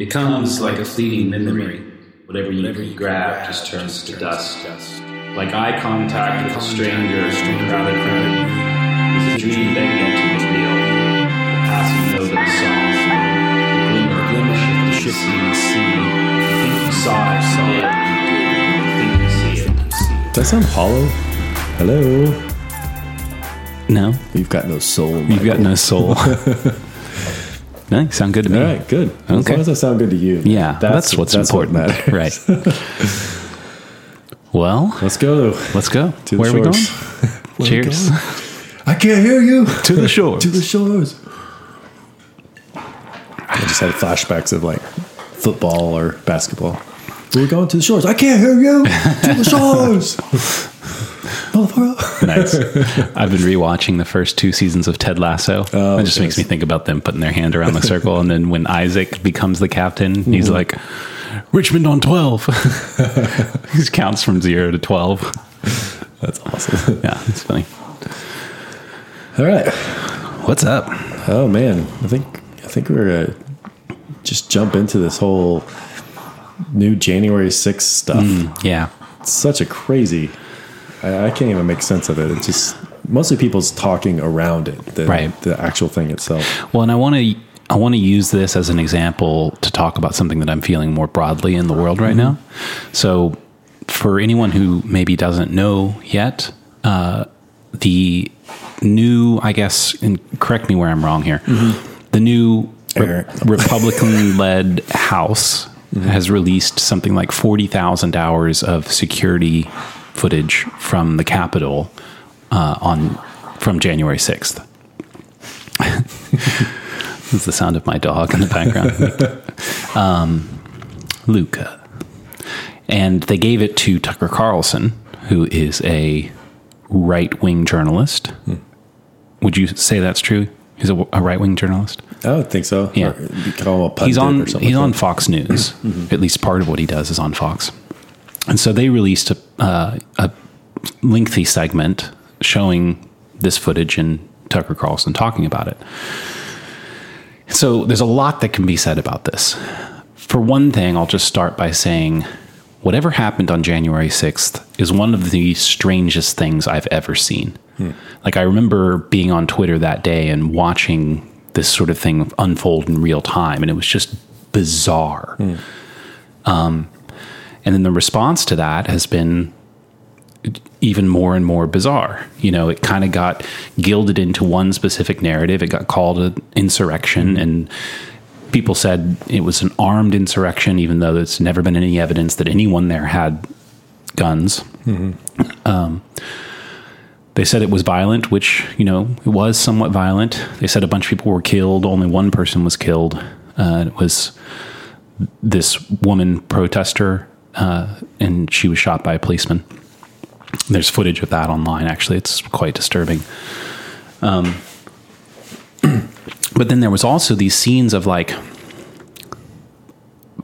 It comes like a fleeting memory. Whatever you grab just turns to dust. Like eye contact with a stranger in a crowded room. It's a dream begging to be real. The passing note of a song. The glimmer, glimmer of the shifting sea. I think you saw it, saw it. I think you see it. Does that sound hollow? Hello. No, You've got no soul. you've got no soul. no, you sound good to me. All right, good. As Okay. long as I sound good to you. Yeah, that's, what's that's important. matters. right. Well, Let's go. let's go. To Where are we going? Where are we Cheers. going? I can't hear you. To the shores. to the shores. I just had flashbacks of like football or basketball. We're going to the shores. I can't hear you. to the shores. Nice. I've been rewatching the first two seasons of Ted Lasso. Oh, it just makes me think about them putting their hand around the circle, and then when Isaac becomes the captain, he's Mm-hmm. like, "Richmond on 12. he counts from zero to twelve. That's awesome. Yeah, it's funny. All right. What's up? Oh man, I think I think we're gonna just jump into this whole new January 6th stuff. Yeah, It's such a crazy. I, I can't even make sense of it. It's just mostly people's talking around it, the, Right. the actual thing itself. Well, and I want to I want to use this as an example to talk about something that I'm feeling more broadly in the world right mm-hmm. now. So, for anyone who maybe doesn't know yet, uh, the new, I guess, and correct me where I'm wrong here, mm-hmm. the new Error. Republican-led House mm-hmm. has released something like forty thousand hours of security footage from the Capitol uh, on from January sixth. This is the sound of my dog in the background. um, Luca. And they gave it to Tucker Carlson, who is a right wing journalist. Would you say that's true? He's a, a right wing journalist. I don't think so. Yeah. Or call him a He's on. He's like on. Fox News. At least part of what he does is on Fox. And so they released a, uh, a lengthy segment showing this footage and Tucker Carlson talking about it. So there's a lot that can be said about this. For one thing, I'll just start by saying whatever happened on January 6th is one of the strangest things I've ever seen. Like, I remember being on Twitter that day and watching this sort of thing unfold in real time, and it was just bizarre. Um, and then the response to that has been even more and more bizarre. You know, it kind of got gilded into one specific narrative. It got called an insurrection, and people said it was an armed insurrection, even though there's never been any evidence that anyone there had guns. Um, they said it was violent, which, you know, it was somewhat violent. They said a bunch of people were killed, only one person was killed. Uh, it was this woman protester, uh, and she was shot by a policeman. There's footage of that online. Actually, it's quite disturbing. Um, but then there was also these scenes of like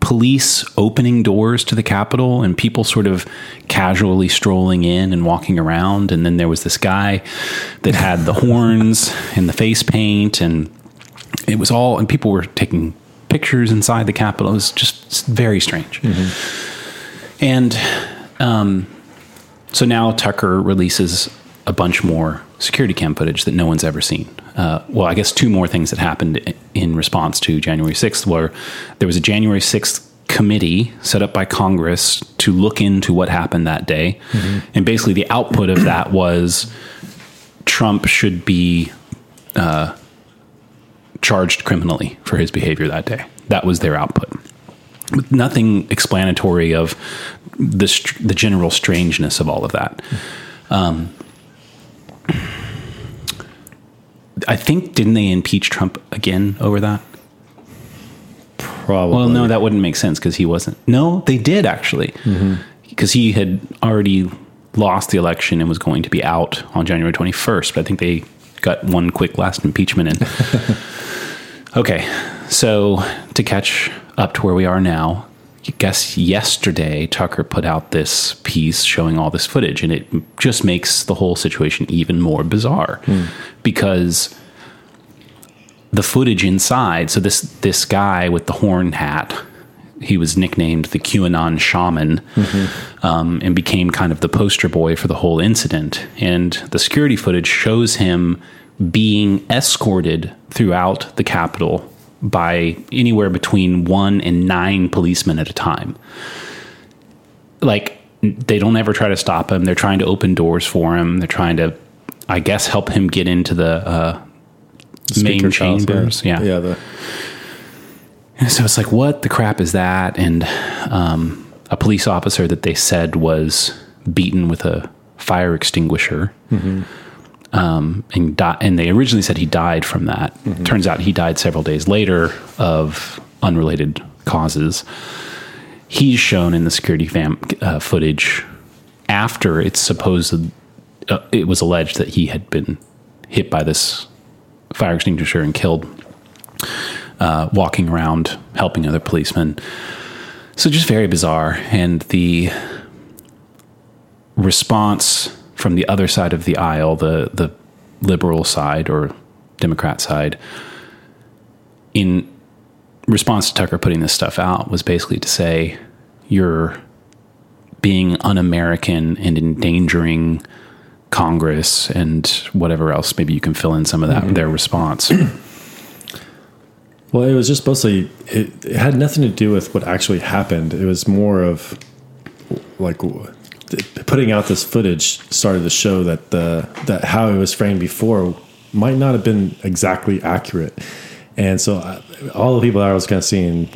police opening doors to the Capitol and people sort of casually strolling in and walking around. And then there was this guy that had the horns and the face paint, and it was all, and people were taking pictures inside the Capitol. It was just very strange. And um, so now Tucker releases a bunch more security cam footage that no one's ever seen. Uh, well, I guess two more things that happened in response to January 6th were there was a January 6th committee set up by Congress to look into what happened that day. And basically, the output of that was Trump should be uh, charged criminally for his behavior that day. That was their output nothing explanatory of the the general strangeness of all of that. Um, I think didn't they impeach Trump again over that? Probably. Well, no, that wouldn't make sense because he wasn't. No, they did actually, because he had already lost the election and was going to be out on January twenty first. But I think they got one quick last impeachment in. okay, so to catch up to where we are now, I guess yesterday Tucker put out this piece showing all this footage, and it just makes the whole situation even more bizarre because the footage inside. So this this guy with the horn hat, he was nicknamed the QAnon shaman, um, and became kind of the poster boy for the whole incident. And the security footage shows him being escorted throughout the Capitol by anywhere between one and nine policemen at a time. Like they don't ever try to stop him. They're trying to open doors for him. They're trying to, I guess, help him get into the uh, main chambers. Yeah. yeah. The, And so it's like, what the crap is that? And um, a police officer that they said was beaten with a fire extinguisher. Um, and, di- and they originally said he died from that. Turns out he died several days later of unrelated causes. He's shown in the security fam- uh, footage after it's supposed uh, it was alleged that he had been hit by this fire extinguisher and killed uh, walking around helping other policemen. So just very bizarre. And the response from the other side of the aisle, the the liberal side or Democrat side, in response to Tucker putting this stuff out, was basically to say you're being un-American and endangering Congress and whatever else. Maybe you can fill in some of that mm-hmm. their response. well, it was just mostly, it, it had nothing to do with what actually happened. It was more of like putting out this footage started to show that the that how it was framed before might not have been exactly accurate. And so I, all the people that I was kind of seeing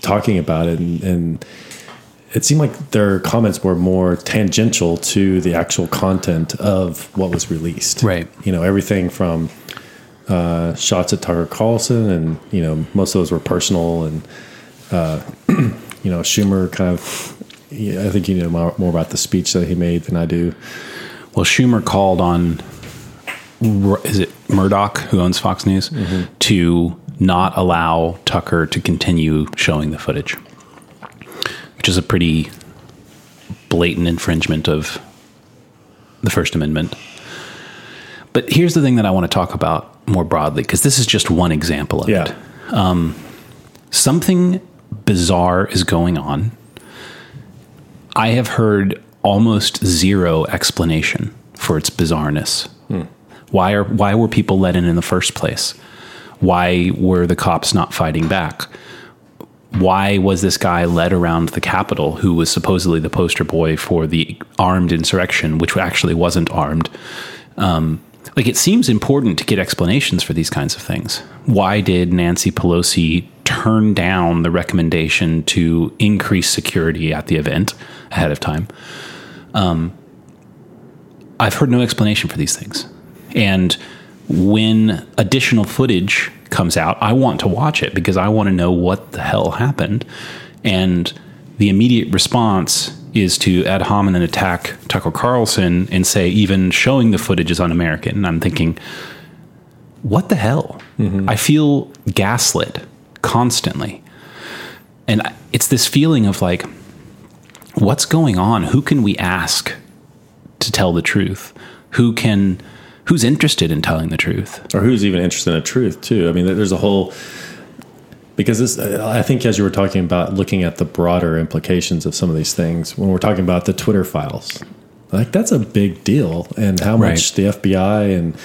talking about it and, and it seemed like their comments were more tangential to the actual content of what was released. Right. You know, everything from uh, shots at Tucker Carlson, and you know, most of those were personal, and uh, you know, Schumer kind of. Yeah, I think you know more, more about the speech that he made than I do. Well, Schumer called on is it Murdoch who owns Fox News mm-hmm. to not allow Tucker to continue showing the footage, which is a pretty blatant infringement of the First Amendment. But here's the thing that I want to talk about more broadly because this is just one example of Yeah. it. Um, something bizarre is going on. I have heard almost zero explanation for its bizarreness. Why are why were people let in in the first place? Why were the cops not fighting back? Why was this guy led around the Capitol, who was supposedly the poster boy for the armed insurrection, which actually wasn't armed? Um, like it seems important to get explanations for these kinds of things. Why did Nancy Pelosi turn down the recommendation to increase security at the event ahead of time? Um, I've heard no explanation for these things. And when additional footage comes out, I want to watch it because I want to know what the hell happened. And the immediate response is to ad hominem attack Tucker Carlson and say even showing the footage is un-American. And I'm thinking, what the hell? I feel gaslit constantly. And it's this feeling of like, what's going on? Who can we ask to tell the truth? Who can, who's interested in telling the truth? or who's even interested in the truth too. I mean, there's a whole because this. I think as you were talking about looking at the broader implications of some of these things, when we're talking about the Twitter files, like that's a big deal, and how Right. much the FBI and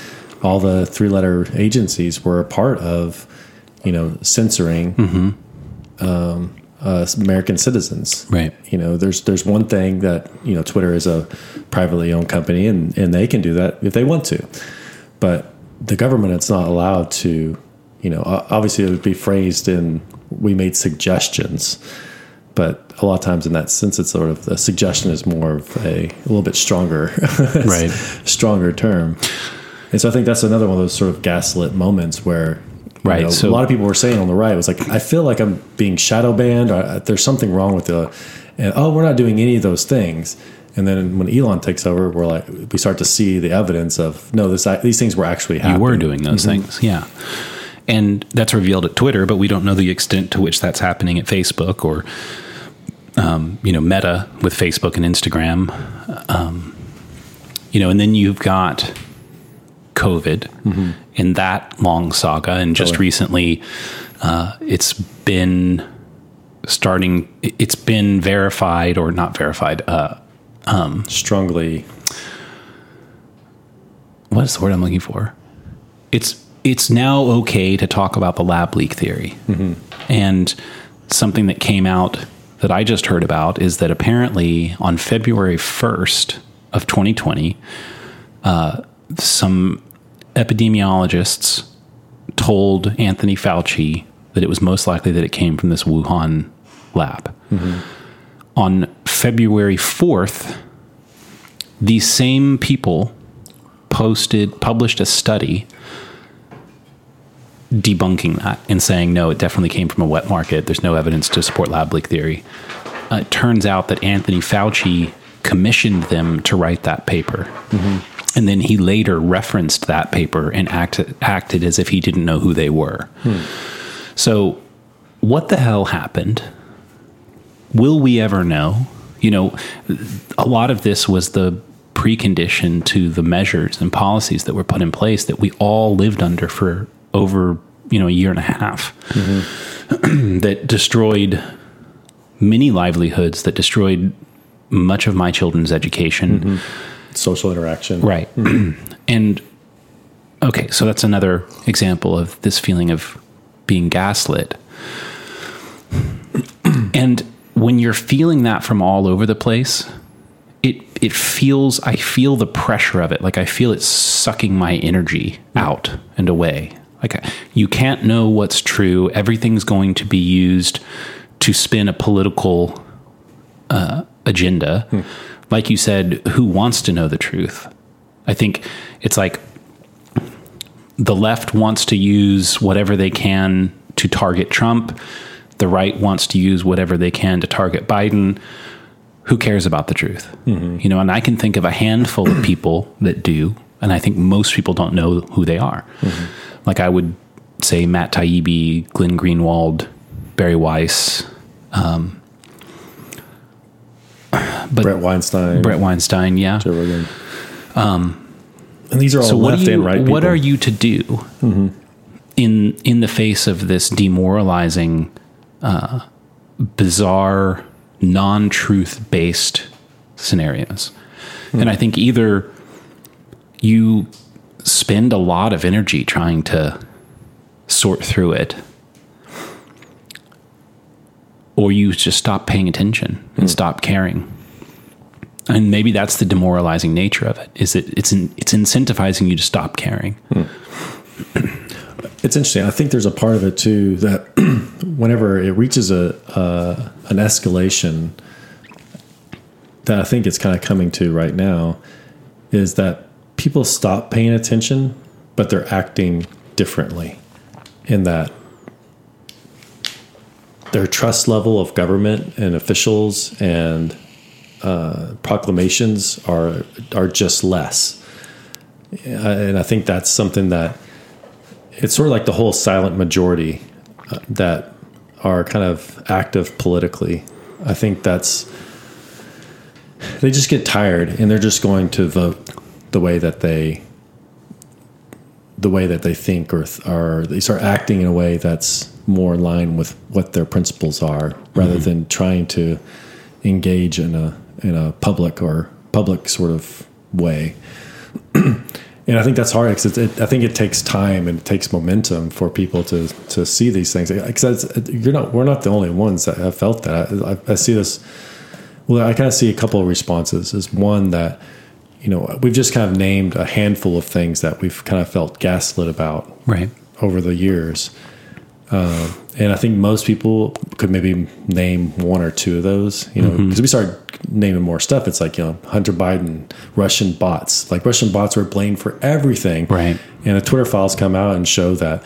all the three-letter agencies were a part of, you know, censoring um, uh, American citizens. Right. You know, there's there's one thing that you know Twitter is a privately owned company, and and they can do that if they want to, but the government it's not allowed to. You know, obviously it would be phrased in we made suggestions, but a lot of times in that sense, it's sort of the suggestion is more of a, a little bit stronger, Right. stronger term. And so I think that's another one of those sort of gaslit moments where, you Right, know, so- a lot of people were saying on the right it was like, I feel like I'm being shadow banned, or there's something wrong with the, and oh, we're not doing any of those things. And then when Elon takes over, we're like, we start to see the evidence of no, this these things were actually happening. You were doing those things, yeah. And that's revealed at Twitter, but we don't know the extent to which that's happening at Facebook or, um, you know, Meta with Facebook and Instagram. Um, you know, and then you've got COVID in that long saga. And just Totally. recently, uh, it's been starting, it's been verified or not verified. Uh, Strongly. what is the word I'm looking for? It's it's now okay to talk about the lab leak theory, and something that came out that I just heard about is that apparently on February 1st of 2020, uh, some epidemiologists told Anthony Fauci that it was most likely that it came from this Wuhan lab. On February 4th, these same people posted published a study debunking that and saying no it definitely came from a wet market. There's no evidence to support lab leak theory. Uh, it turns out that anthony fauci commissioned them to write that paper. Mm-hmm. And then he later referenced that paper and acted, acted as if he didn't know who they were. Hmm. So what the hell happened? Will we ever know? You know, a lot of this was the precondition to the measures and policies that were put in place that we all lived under for over, you know, a year and a half. Mm-hmm. That destroyed many livelihoods, that destroyed much of my children's education. social interaction. Right. and okay, so that's another example of this feeling of being gaslit. and when you're feeling that from all over the place, it it feels I feel the pressure of it. Like I feel it sucking my energy out and away. Like you can't know what's true. Everything's going to be used to spin a political uh, agenda. Hmm. Like you said, who wants to know the truth? I think it's like the left wants to use whatever they can to target Trump. The right wants to use whatever they can to target Biden. Who cares about the truth? Mm-hmm. You know, and I can think of a handful of people that do, and I think most people don't know who they are. Mm-hmm. Like I would say Matt Taibbi, Glenn Greenwald, Bari Weiss, um, Bret Weinstein. Bret Weinstein. Yeah. Joe Rogan. and these are all so what left do you, and right. what people. Mm-hmm. are you to do in in the face of this demoralizing uh, bizarre non-truth based scenarios Hmm. and i think either you spend a lot of energy trying to sort through it or you just stop paying attention and stop caring and maybe that's the demoralizing nature of it is it it's in, it's incentivizing you to stop caring It's interesting. I think there's a part of it too that whenever it reaches a uh, an escalation, that I think it's kind of coming to right now, is that people stop paying attention, but they're acting differently. In that their trust level of government and officials and uh, proclamations are are just less, Uh, and I think that's something that it's sort of like the whole silent majority uh, that are kind of active politically. I think that's they just get tired and they're just going to vote the way that they the way that they think or or they start acting in a way that's more in line with what their principles are rather mm-hmm. than trying to engage in a in a public or public sort of way and I think that's hard because it, I think it takes time and it takes momentum for people to to see these things. Because you're not, we're not the only ones that have felt that. I, I see this. Well, I kind of see a couple of responses. Is one that you know we've just kind of named a handful of things that we've kind of felt gaslit about right over the years. Um, and I think most people could maybe name one or two of those, you know, because we started naming more stuff. It's like, you know, Hunter Biden, Russian bots, like Russian bots were blamed for everything. Right. And the Twitter files come out and show that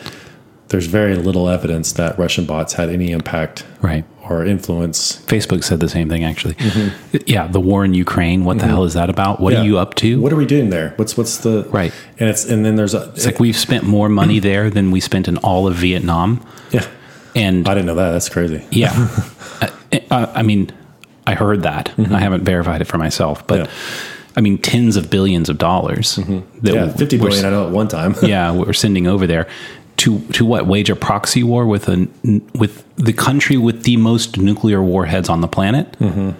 there's very little evidence that Russian bots had any impact right or influence. facebook said the same thing actually mm-hmm. yeah the war in ukraine what the mm-hmm. hell is that about what Yeah. are you up to What are we doing there? What's what's the Right. And it's and then there's a it's like we've spent more money there than we spent in all of vietnam yeah. and I didn't know that. That's crazy. Yeah. I, I- uh, uh, I mean, I heard that. Mm-hmm. I haven't verified it for myself, but Yeah. I mean, tens of billions of dollars. That Mm-hmm. Yeah, fifty. I know at one time. yeah, we're sending over there to to what wage a proxy war with a with the country with the most nuclear warheads on the planet, Mm-hmm.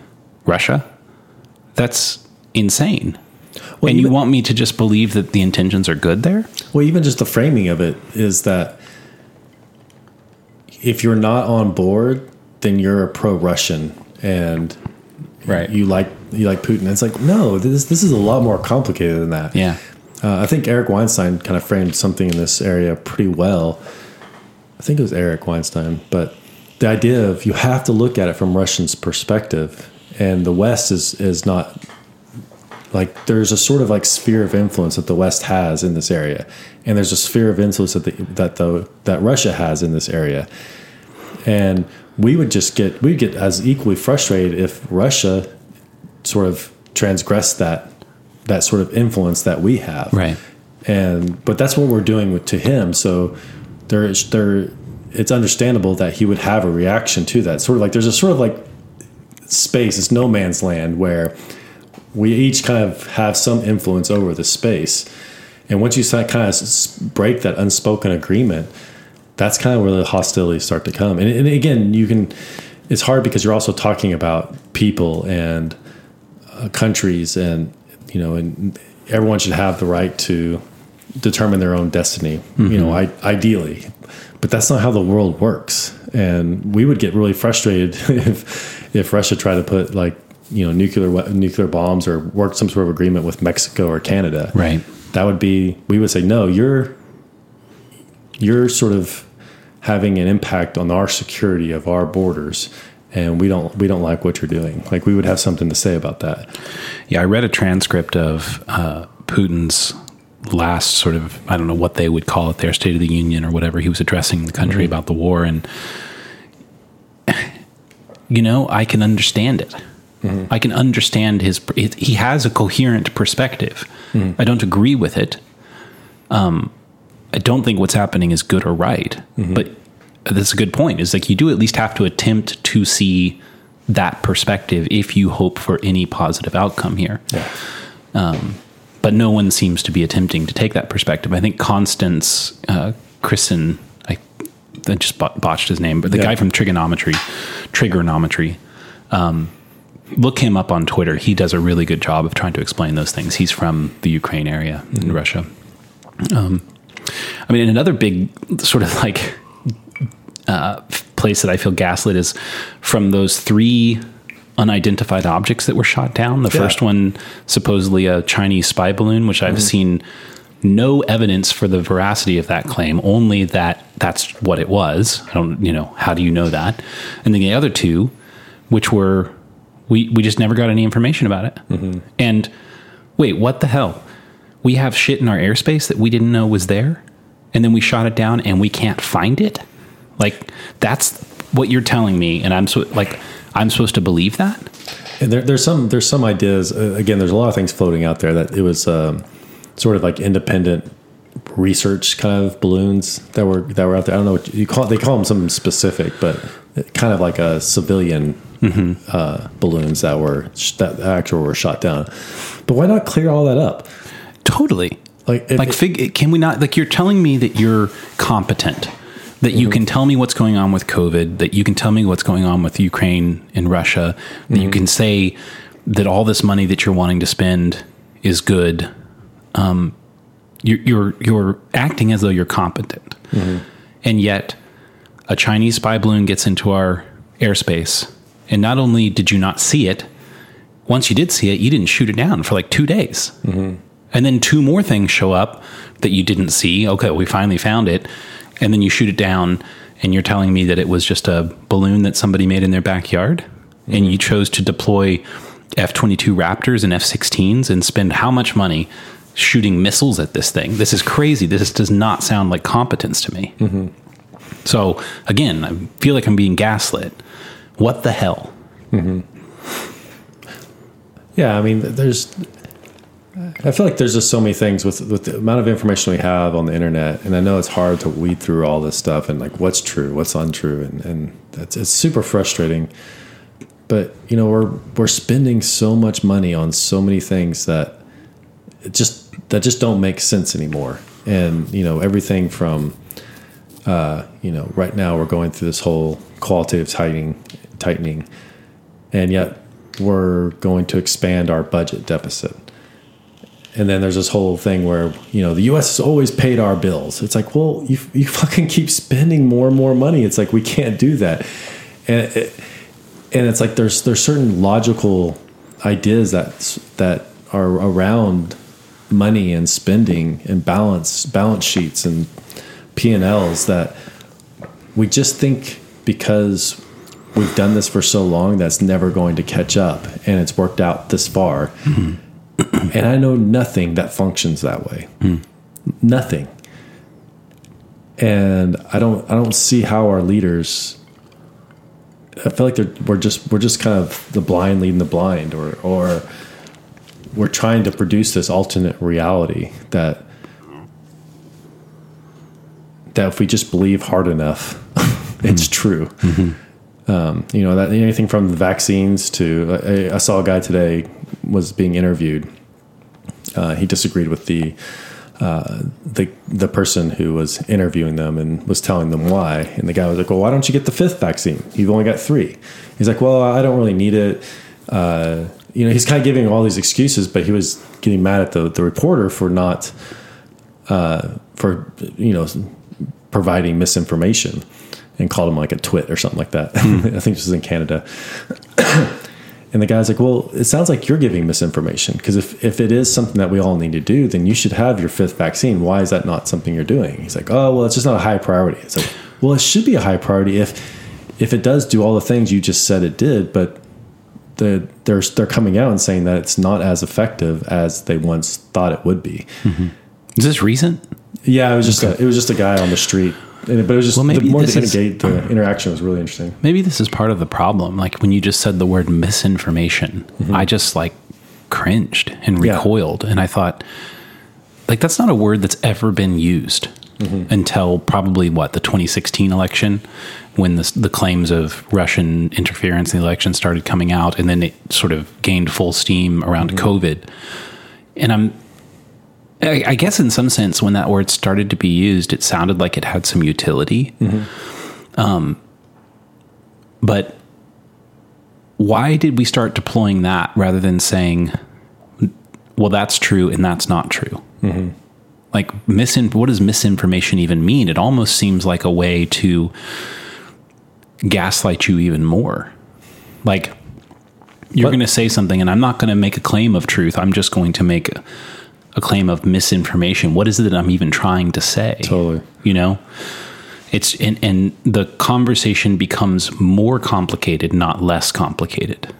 Russia. That's insane. Well, and you even- want me to just believe that the intentions are good there? Well, even just the framing of it is that if you're not on board, then you're a pro-Russian and Right. you like you like Putin. It's like no, this this is a lot more complicated than that. Yeah. Uh, I think Eric Weinstein kind of framed something in this area pretty well. I think it was Eric Weinstein, but the idea of you have to look at it from Russians' perspective, and the West is is not like there's a sort of like sphere of influence that the West has in this area, and there's a sphere of influence that the, that the that Russia has in this area, and we would just get we'd get as equally frustrated if Russia sort of transgressed that that sort of influence that we have, Right. and but that's what we're doing with to him. So there is there it's understandable that he would have a reaction to that. Sort of like there's a sort of like space, it's no man's land where we each kind of have some influence over the space. And once you kind of break that unspoken agreement, that's kind of where the hostilities start to come. And, and again, you can. It's hard because you're also talking about people and uh, countries, and you know, and everyone should have the right to determine their own destiny. You know, mm-hmm. I, ideally, but that's not how the world works. And we would get really frustrated if if Russia tried to put like you know nuclear nuclear bombs or work some sort of agreement with Mexico or Canada. Right. That would be we would say no. You're you're sort of having an impact on our security of our borders. And we don't we don't like what you're doing. Like we would have something to say about that. Yeah, I read a transcript of uh, Putin's last sort of I don't know what they would call it their State of the Union or whatever he was addressing the country about the war and you know I can understand it. I can understand his he has a coherent perspective. I don't agree with it. Um I don't think what's happening is good or right. But that's a good point. Is like you do at least have to attempt to see that perspective if you hope for any positive outcome here Yeah. but no one seems to be attempting to take that perspective. I think Constance uh, Christen, I, I just botched his name, but the Yeah. guy from Triggernometry, Triggernometry, um, look him up on Twitter. He does a really good job of trying to explain those things. He's from the Ukraine area in Russia. Um, I mean, another big sort of like uh, place that I feel gaslit is from those three unidentified objects that were shot down. The Yeah. first one, supposedly a Chinese spy balloon, which I've seen no evidence for the veracity of that claim, only that that's what it was. I don't, you know, how do you know that? And then the other two, which were, we, we just never got any information about it. And wait, what the hell? We have shit in our airspace that we didn't know was there, and then we shot it down and we can't find it? Like, that's what you're telling me, and I'm so, like, I'm supposed to believe that? And there, there's some there's some ideas. Uh, again, there's a lot of things floating out there that it was um, sort of like independent research kind of balloons that were that were out there. I don't know what you call they call them something specific, but kind of like a civilian uh, balloons that were sh- that actually were shot down. But why not clear all that up? Totally. Like, like fig- can we not like you're telling me that you're competent that you mm-hmm. can tell me what's going on with covid that you can tell me what's going on with ukraine and russia that you mm-hmm. can say that all this money that you're wanting to spend is good. Um, you're, you're you're acting as though you're competent. Mm-hmm. And yet a chinese spy balloon gets into our airspace and not only did you not see it once you did see it you didn't shoot it down for like two days. And then two more things show up that you didn't see. Okay, we finally found it. And then you shoot it down, and you're telling me that it was just a balloon that somebody made in their backyard. And you chose to deploy F 22 Raptors and F 16s and spend how much money shooting missiles at this thing? This is crazy. This does not sound like competence to me. Mm-hmm. So, again, I feel like I'm being gaslit. What the hell? Mm-hmm. Yeah, I mean, there's. I feel like there's just so many things with with the amount of information we have on the internet, and I know it's hard to weed through all this stuff and like what's true, what's untrue, and and that's it's super frustrating. but you know we're we're spending so much money on so many things that it just that just don't make sense anymore. And you know everything from uh, you know right now we're going through this whole qualitative tightening tightening, and yet we're going to expand our budget deficit. And then there's this whole thing where you know the U.S. has always paid our bills. It's like, well, you you fucking keep spending more and more money. It's like we can't do that, and it, and it's like there's there's certain logical ideas that that are around money and spending and balance balance sheets and P and Ls that we just think because we've done this for so long that's never going to catch up and it's worked out this far. Mm-hmm. and I know nothing that functions that way. Hmm. Nothing. And I don't I don't see how our leaders I feel like they're, we're just we're just kind of the blind leading the blind or or we're trying to produce this alternate reality that that if we just believe hard enough, it's hmm. true. Mm-hmm. Um, you know that anything from the vaccines to I, I saw a guy today was being interviewed. Uh, he disagreed with the uh, the the person who was interviewing them and was telling them why. And the guy was like, "Well, why don't you get the fifth vaccine? You've only got three. He's like, "Well, I don't really need it." Uh, you know, he's kind of giving all these excuses, but he was getting mad at the the reporter for not uh, for you know providing misinformation and called him like a twit or something like that. I think this was in Canada. And the guy's like, "Well, it sounds like you're giving misinformation because if if it is something that we all need to do, then you should have your fifth vaccine. Why is that not something you're doing?" He's like, "Oh, well, it's just not a high priority." It's like, "Well, it should be a high priority if if it does do all the things you just said it did, but the they're they're coming out and saying that it's not as effective as they once thought it would be." Mm-hmm. Is this recent? Yeah, it was just a, it was just a guy on the street, and, but it was just Well, the more this the, is- the interaction was really interesting. Maybe this is part of the problem. Like when you just said the word misinformation, mm-hmm. I just like cringed and Yeah. recoiled. And I thought, like, that's not a word that's ever been used mm-hmm. until probably what, the 2016 election, when the, the claims of Russian interference in the election started coming out. And then it sort of gained full steam around mm-hmm. COVID. And I'm, I, I guess in some sense, when that word started to be used, it sounded like it had some utility. Um, but why did we start deploying that rather than saying, well, that's true and that's not true? Like, misin- what does misinformation even mean? It almost seems like a way to gaslight you even more. Like, you're going to say something, and I'm not going to make a claim of truth. I'm just going to make a, claim of misinformation. What is it that I'm even trying to say? Totally. You know, it's and, and the conversation becomes more complicated, not less complicated.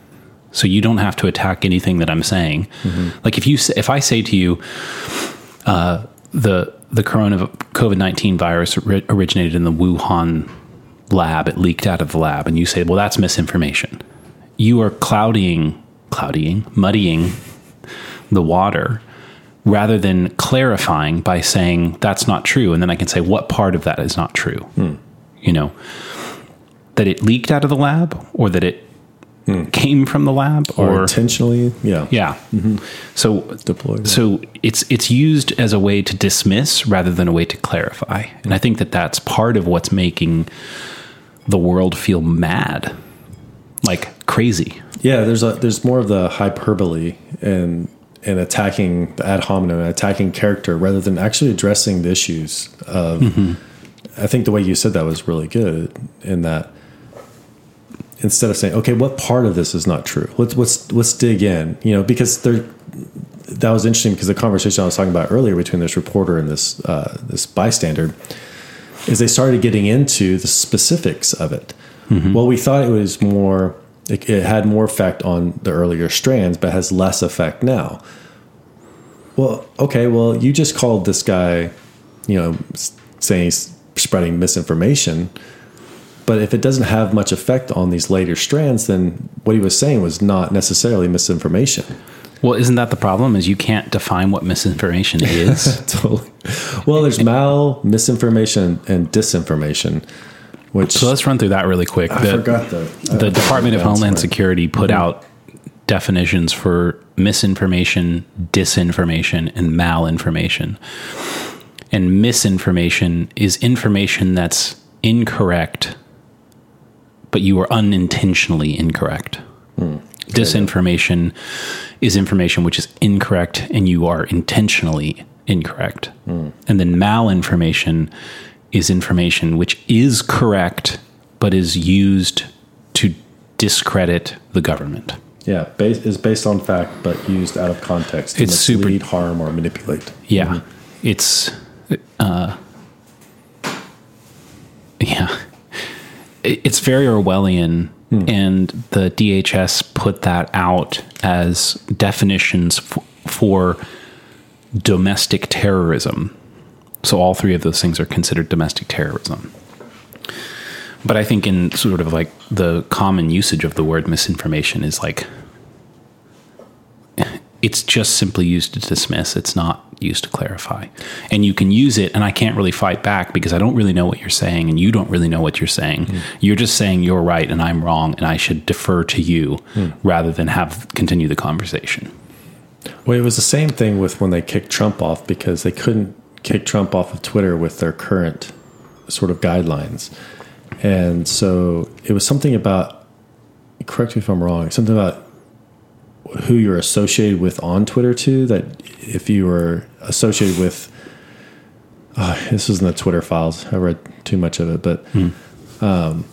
So you don't have to attack anything that I'm saying. Like if you if I say to you, uh, the the corona COVID nineteen virus ori- originated in the Wuhan lab, it leaked out of the lab, and you say, well, that's misinformation. You are clouding, clouding, muddying the water rather than clarifying by saying that's not true. And then I can say what part of that is not true. Hmm. You know, that it leaked out of the lab or that it hmm. came from the lab Or, or, intentionally, yeah, yeah. Mm-hmm. So deployed. so it's it's used as a way to dismiss rather than a way to clarify. And I think that that's part of what's making the world feel mad. Like crazy. Yeah, there's a there's more of the hyperbole and and attacking the ad hominem and attacking character rather than actually addressing the issues of. I think the way you said that was really good in that instead of saying, okay, what part of this is not true? Let's let's let's dig in, you know, because there. That was interesting because the conversation I was talking about earlier between this reporter and this uh, this bystander is they started getting into the specifics of it. Well, we thought it was more, it, it had more effect on the earlier strands, but has less effect now. Well, okay, well, you just called this guy, you know, saying he's spreading misinformation. But if it doesn't have much effect on these later strands, then what he was saying was not necessarily misinformation. Well, isn't that the problem? Is you can't define what misinformation is. totally. Well, there's mal, misinformation, and disinformation. Which So let's run through that really quick. I The- forgot the the Department of Homeland Security. Security put mm-hmm. out definitions for misinformation, disinformation, and malinformation. And misinformation is information that's incorrect, but you are unintentionally incorrect. Hmm. Disinformation is information which is incorrect and you are intentionally incorrect. Hmm. And then malinformation is information which is correct but is used to discredit the government. Yeah, base, is based on fact but used out of context to It's super- harm, or manipulate. Yeah. It's uh yeah. It- It's very Orwellian and the DHS put that out as definitions f- for domestic terrorism. So all three of those things are considered domestic terrorism. But I think in sort of like the common usage of the word misinformation is like it's just simply used to dismiss. It's not used to clarify. And you can use it, and I can't really fight back because I don't really know what you're saying, and you don't really know what you're saying. Hmm. You're just saying you're right and I'm wrong, and I should defer to you hmm. rather than have continue the conversation. Well, it was the same thing with when they kicked Trump off because they couldn't kick Trump off of Twitter with their current sort of guidelines. And so it was something about, correct me if I'm wrong, something about who you're associated with on Twitter too. That if you were associated with, oh, this was in the Twitter files. I read too much of it, but um,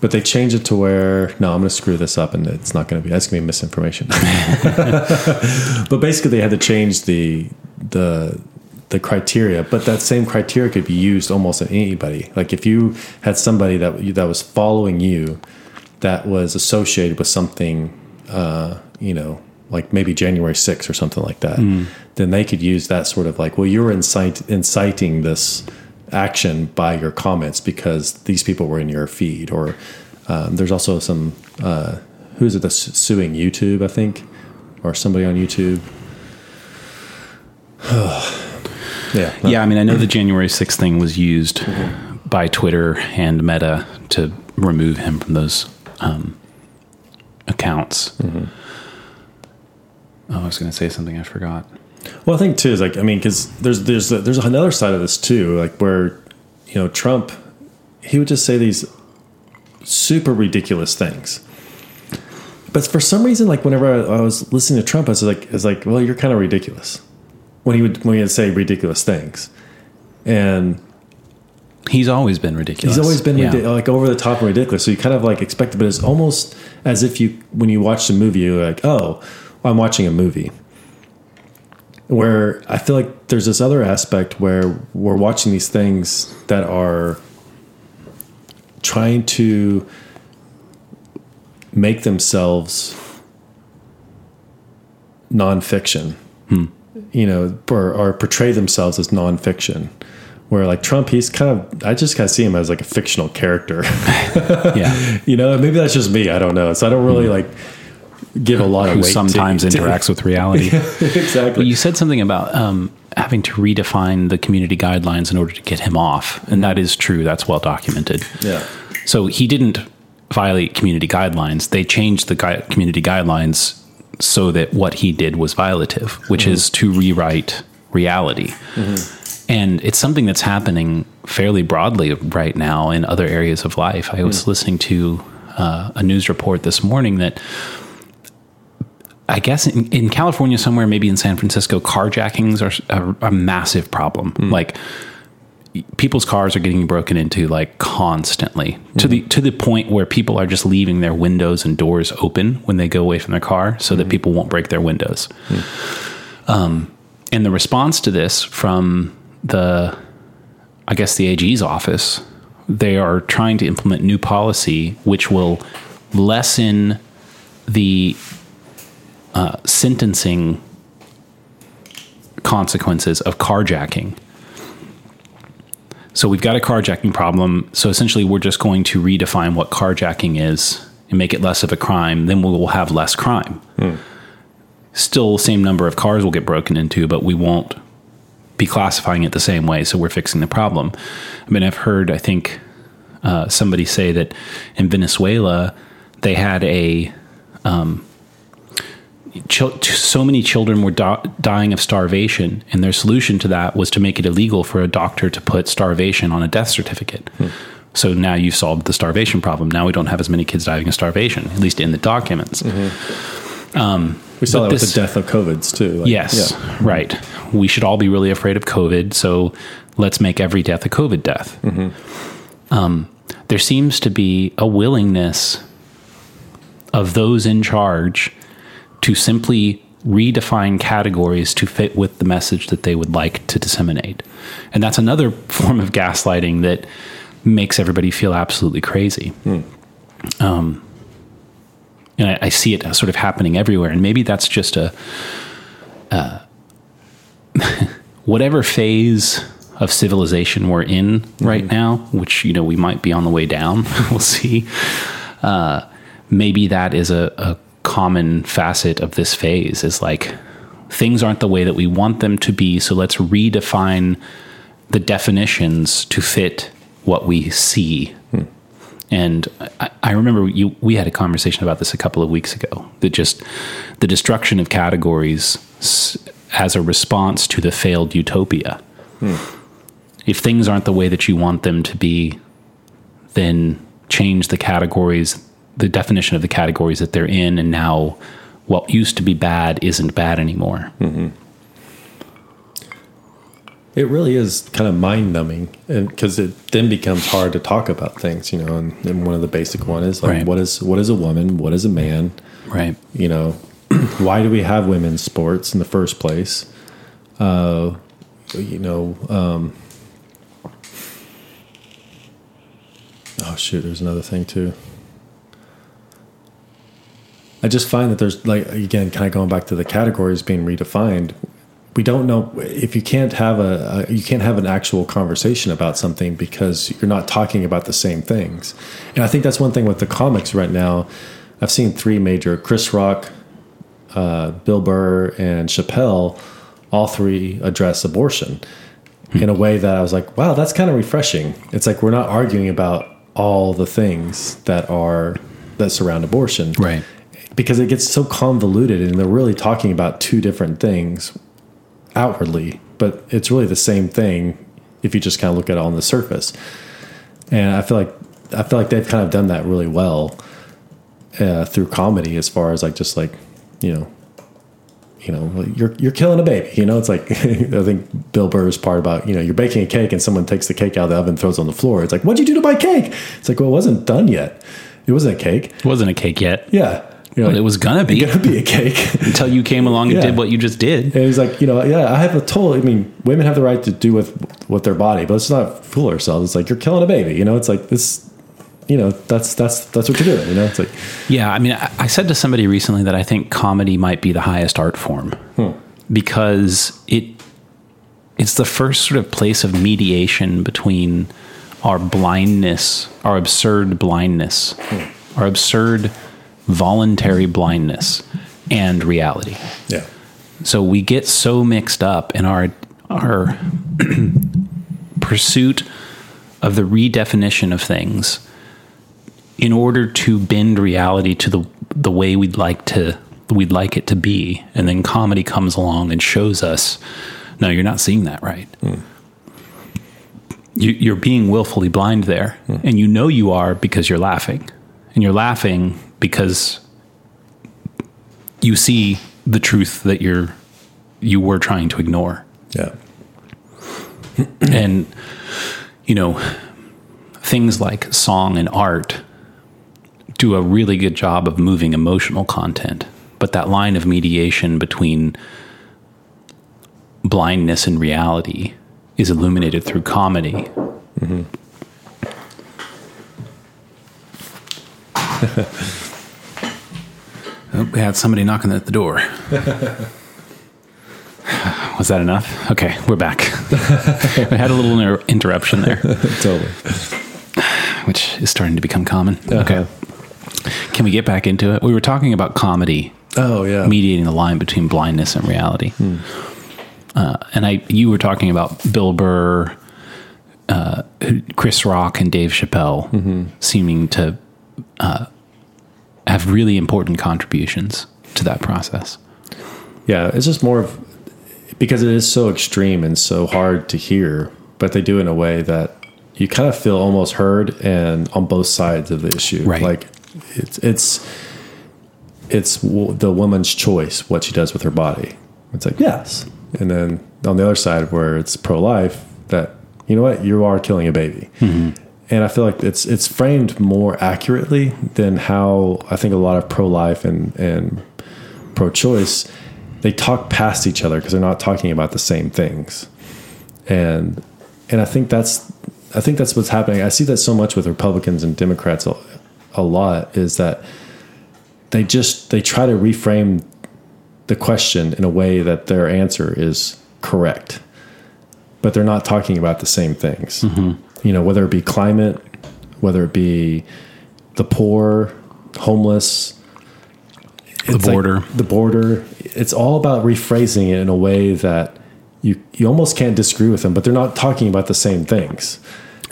but they changed it to where no, I'm going to screw this up, and it's not going to be that's going to be misinformation. but basically, they had to change the the the criteria. But that same criteria could be used almost on anybody. Like if you had somebody that that was following you that was associated with something, uh, you know, like maybe January 6th or something like that, then they could use that sort of like, well, you're incite, inciting this action by your comments because these people were in your feed. Or um, there's also some, uh, who's it that's suing YouTube, I think, or somebody on YouTube. yeah. Yeah, I mean, I know the January 6th thing was used by Twitter and Meta to remove him from those um, accounts. Oh, I was going to say something I forgot. Well, I think too is like I mean because there's there's there's another side of this too, like where you know Trump, he would just say these super ridiculous things. But for some reason, like whenever I, I was listening to Trump, I was like, "It's like, well, you're kind of ridiculous." When he would when he would say ridiculous things, and He's always been ridiculous. he's always been Yeah. ridi- like over the top and ridiculous. So you kind of like expect it, but it's almost as if you when you watch the movie, you're like, "Oh, I'm watching a movie." where I feel like there's this other aspect where we're watching these things that are trying to make themselves nonfiction, hmm. You know, or, or portray themselves as nonfiction. Where like Trump, he's kind of, I just kind of see him as like a fictional character. Yeah. you know, maybe that's just me. I don't know. So I don't really like give a lot of weight. sometimes to- interacts with reality. exactly. But you said something about um, having to redefine the community guidelines in order to get him off, and that is true. That's well documented. yeah. So he didn't violate community guidelines. They changed the gui- community guidelines so that what he did was violative, which is to rewrite reality. And it's something that's happening fairly broadly right now in other areas of life. I was listening to uh, a news report this morning that I guess in, in California, somewhere, maybe in San Francisco, carjackings are a, a massive problem. Like people's cars are getting broken into like constantly to the to the point where people are just leaving their windows and doors open when they go away from their car so that people won't break their windows. Um, and the response to this from the, I guess the AG's office, they are trying to implement new policy which will lessen the uh, sentencing consequences of carjacking. So we've got a carjacking problem. So essentially, we're just going to redefine what carjacking is and make it less of a crime. Then we will have less crime. Still, same number of cars will get broken into, but we won't be classifying it the same way. So we're fixing the problem. I mean, I've heard, I think, uh, somebody say that in Venezuela they had a um, so many children were dying of starvation, and their solution to that was to make it illegal for a doctor to put starvation on a death certificate. Hmm. So now you've solved the starvation problem. Now we don't have as many kids dying of starvation, at least in the documents. Mm-hmm. Um, we saw that with the death of COVIDs too. Like, Yes, yeah. right. We should all be really afraid of COVID, so let's make every death a COVID death. Mm-hmm. Um, there seems to be a willingness of those in charge to simply redefine categories to fit with the message that they would like to disseminate. And that's another form of gaslighting that makes everybody feel absolutely crazy. Um, and I, I see it sort of happening everywhere. And maybe that's just a whatever phase of civilization we're in right now, which you know we might be on the way down. we'll see. Uh, maybe that is a, a common facet of this phase. Is like things aren't the way that we want them to be, so let's redefine the definitions to fit what we see. Hmm. And I, I remember you, we had a conversation about this a couple of weeks ago. That just the destruction of categories as a response to the failed utopia. Hmm. If things aren't the way that you want them to be, then change the categories, the definition of the categories that they're in, and now what used to be bad isn't bad anymore. It really is kind of mind numbing, and because it then becomes hard to talk about things, you know. And, and one of the basic one is like, Right. what is what is a woman? What is a man? Right. You know, why do we have women's sports in the first place? Uh, you know, um, oh shoot, there's another thing too. I just find that there's like again, kind of going back to the categories being redefined. We don't know if you can't have a, a you can't have an actual conversation about something because you're not talking about the same things. And I think that's one thing with the comics right now. I've seen three major Chris Rock, uh, Bill Burr, and Chappelle. All three address abortion in a way that I was like, wow, that's kind of refreshing. It's like we're not arguing about all the things that are that surround abortion, Right. Because it gets so convoluted and they're really talking about two different things outwardly, but it's really the same thing if you just kind of look at it on the surface. And I feel like I feel like they've kind of done that really well uh, through comedy, as far as like just like you know, you know, you're you're killing a baby. You know, it's like I think Bill Burr's part about you know you're baking a cake and someone takes the cake out of the oven, and throws it on the floor. It's like, what'd you do to my cake? It's like, well, it wasn't done yet. It wasn't a cake. It wasn't a cake yet. Yeah, You're Well, like, it was gonna be gonna be a cake. until you came along and Yeah. did what you just did. And he's like, you know, yeah, I have a total. I mean, women have the right to do with with their body, but let's not fool ourselves. It's like you're killing a baby. You know, it's like this. You know, that's that's that's what you're doing. You know, it's like Yeah, I mean, I, I said to somebody recently that I think comedy might be the highest art form hmm. because it it's the first sort of place of mediation between our blindness, our absurd blindness, hmm. our absurd voluntary blindness, and reality. yeah, So we get so mixed up in our our pursuit of the redefinition of things in order to bend reality to the the way we'd like to we'd like it to be. And then comedy comes along and shows us no you're not seeing that right. Hmm. You, you're being willfully blind there. Hmm. And you know you are because you're laughing. And you're laughing because you see the truth that you're you were trying to ignore. Yeah, and you know things like song and art do a really good job of moving emotional content but that line of mediation between blindness and reality is illuminated through comedy mm-hmm. Oh, we had somebody knocking at the door. Was that enough? Okay, we're back. we had a little inter- interruption there, totally. which is starting to become common. Uh-huh. Okay. Can we get back into it? We were talking about comedy Oh yeah, mediating the line between blindness and reality. Hmm. Uh, and I, you were talking about Bill Burr uh, Chris Rock and Dave Chappelle seeming to uh, have really important contributions to that process. Yeah, it's just more of because it is so extreme and so hard to hear, but they do in a way that you kind of feel almost heard and on both sides of the issue. Right. Like it's it's it's w- the woman's choice what she does with her body. It's like yes, and then on the other side where it's pro life, that you know what you are killing a baby. Mm-hmm. And I feel like it's it's framed more accurately than how I think a lot of pro life and and pro choice they talk past each other because they're not talking about the same things. And and i think that's i think that's what's happening. I see that so much with republicans and democrats a, a lot is that they just they try to reframe the question in a way that their answer is correct but they're not talking about the same things mm-hmm. You know whether it be climate whether it be the poor homeless The it's like border. the border. It's all about rephrasing it in a way that you you almost can't disagree with them, but they're not talking about the same things.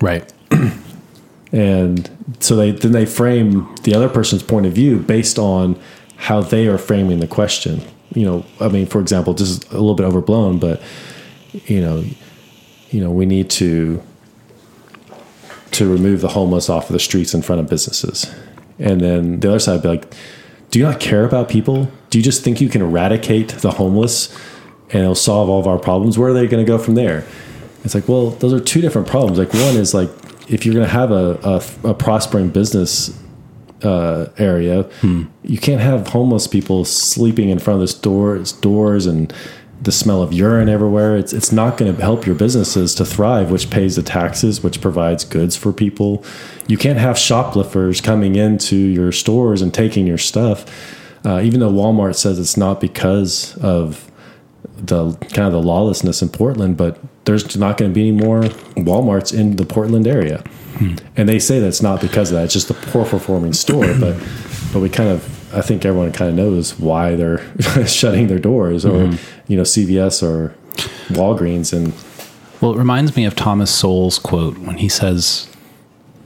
Right. And so they then they frame the other person's point of view based on how they are framing the question. You know, I mean, for example, this is a little bit overblown, but you know, you know, we need to to remove the homeless off of the streets in front of businesses. And then the other side would be like, do you not care about people? Do you just think you can eradicate the homeless and it'll solve all of our problems? Where are they going to go from there? It's like, well, those are two different problems. Like one is like if you're going to have a, a, a prospering business uh, area, you can't have homeless people sleeping in front of the stores doors and the smell of urine everywhere. It's it's not going to help your businesses to thrive, which pays the taxes, which provides goods for people. You can't have shoplifters coming into your stores and taking your stuff. Uh, even though Walmart says it's not because of the kind of the lawlessness in Portland, but there's not going to be any more WalMarts in the Portland area. And they say that's not because of that; it's just a poor performing store. but but we kind of, I think everyone kind of knows why they're shutting their doors, or mm-hmm. you know, CVS or Walgreens, and Well, it reminds me of Thomas Sowell's quote when he says,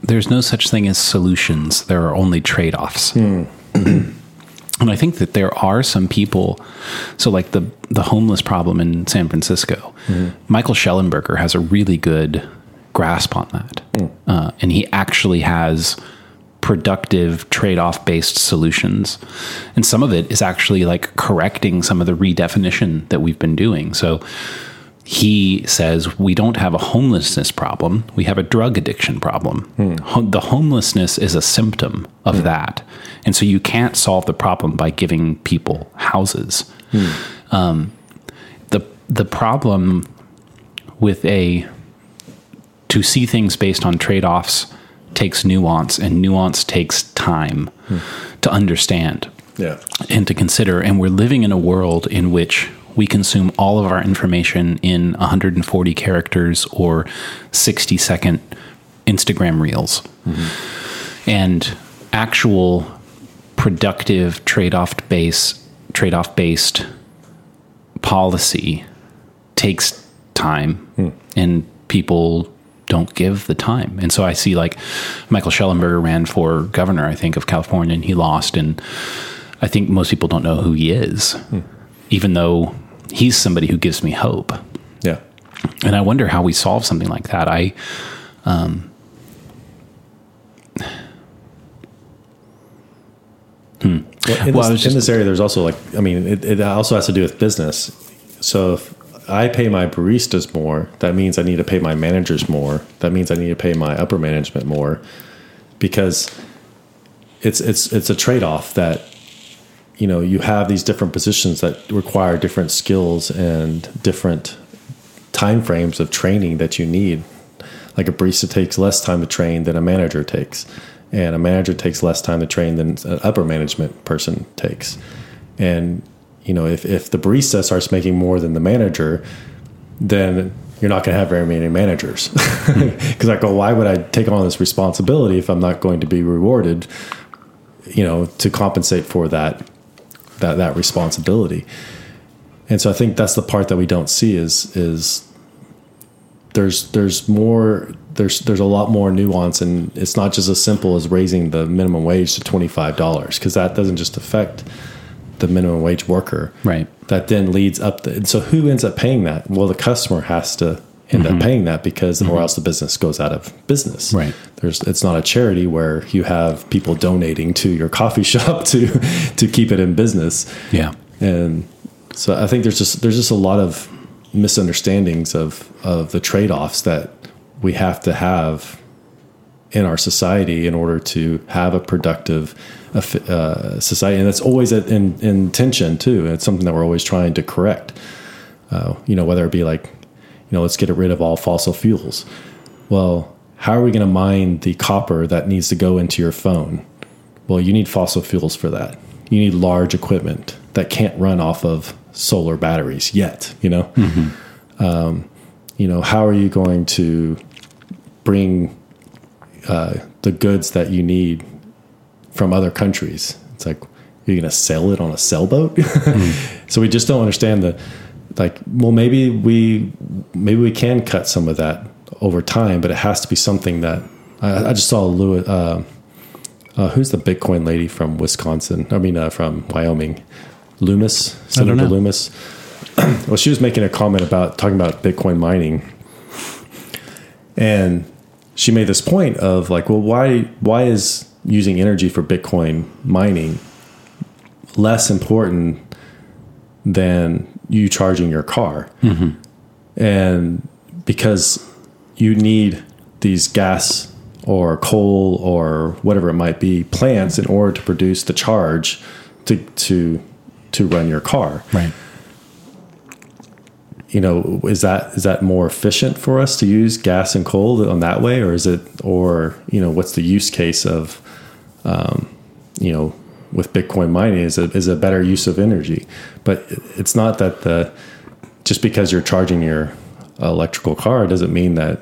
There's no such thing as solutions, there are only trade offs. Hmm. and I think that there are some people, so like the, the homeless problem in San Francisco, mm-hmm. Michael Shellenberger has a really good grasp on that. Hmm. Uh, and he actually has productive trade off based solutions. And some of it is actually like correcting some of the redefinition that we've been doing. So he says we don't have a homelessness problem, we have a drug addiction problem. Hmm. Ho- the homelessness is a symptom of hmm. that. And so you can't solve the problem by giving people houses. Hmm. Um, the, the problem with a to see things based on trade offs takes nuance, and nuance takes time hmm. to understand yeah, and to consider. And we're living in a world in which we consume all of our information in 140 characters or 60 second Instagram reels. Mm-hmm. And actual productive trade-off base trade-off based policy takes time. Hmm. And people don't give the time. And so I see like Michael Shellenberger ran for governor, I think, of California, and he lost. And I think most people don't know who he is, hmm. even though he's somebody who gives me hope. yeah. And I wonder how we solve something like that. I, um, hmm. Well, in, Well, this, was in this area, there's also like, I mean, it, it also has to do with business. So if I pay my baristas more, that means I need to pay my managers more. That means I need to pay my upper management more, because it's it's it's a trade off that you know you have these different positions that require different skills and different time frames of training that you need like a barista takes less time to train than a manager takes and a manager takes less time to train than an upper management person takes and you know if, if the barista starts making more than the manager then you're not going to have very many managers. Because i go why would i take on this responsibility if i'm not going to be rewarded you know to compensate for that that that responsibility? And so i think that's the part that we don't see is is there's there's more there's there's a lot more nuance and it's not just as simple as raising the minimum wage to $25 because that doesn't just affect the minimum wage worker Right. that then leads up the, so who ends up paying that well the customer has to end up mm-hmm. paying that because or mm-hmm. else the business goes out of business Right. there's it's not a charity where you have people donating to your coffee shop to to keep it in business Yeah. and so I think there's just there's just a lot of misunderstandings of of the trade offs that we have to have in our society in order to have a productive uh, society, and that's always in, in tension too. And it's something that we're always trying to correct. Uh, you know, whether it be like, you know, let's get rid of all fossil fuels. Well, how are we going to mine the copper that needs to go into your phone? Well, you need fossil fuels for that. You need large equipment that can't run off of solar batteries yet. You know, um, you know, how are you going to bring uh, the goods that you need from other countries? It's like you're going to sell it on a sailboat. so we just don't understand the like. Well, maybe we maybe we can cut some of that over time, but it has to be something that I, I just saw Louis. Uh, uh, who's the Bitcoin lady from Wisconsin? I mean, uh, from Wyoming, Loomis, Senator know. Loomis. well, she was making a comment about talking about Bitcoin mining, and she made this point of like, well, why why is using energy for Bitcoin mining less important than you charging your car? Mm-hmm. And because you need these gas or coal or whatever it might be plants in order to produce the charge to to to run your car Right. you know is that is that more efficient for us to use gas and coal on that way or is it or you know what's the use case of um, you know with bitcoin mining is a, is a better use of energy but it's not that the just because you're charging your electrical car doesn't mean that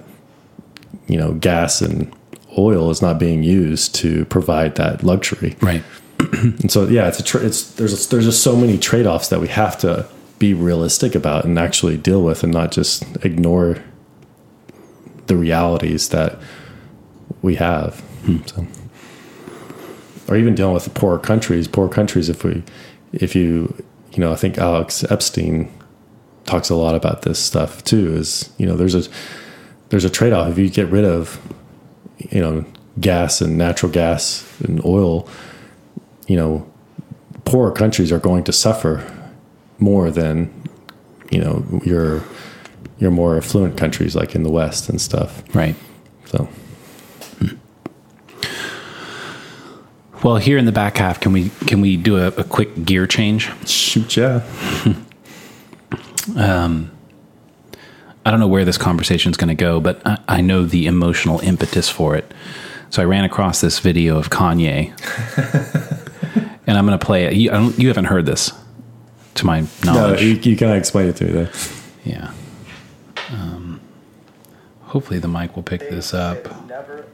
you know gas and oil is not being used to provide that luxury Right. and so yeah, it's a tra- it's there's there's just so many trade offs that we have to be realistic about and actually deal with, and not just ignore the realities that we have. So, or even dealing with the poorer countries. Poor countries, if we, if you, you know, I think Alex Epstein talks a lot about this stuff too. Is you know, there's a there's a trade off if you get rid of, you know, gas and natural gas and oil you know, poorer countries are going to suffer more than, you know, your your more affluent countries like in the West and stuff. Right. So Well, here in the back half, can we can we do a, a quick gear change? shoot, yeah, um, I don't know where this conversation is going to go, but I, I know the emotional impetus for it. So I ran across this video of Kanye, and I'm going to play it. You, I don't, you haven't heard this, to my no, knowledge. you, you kind of explain it to me there. yeah. Um, hopefully the mic will pick this up. Never.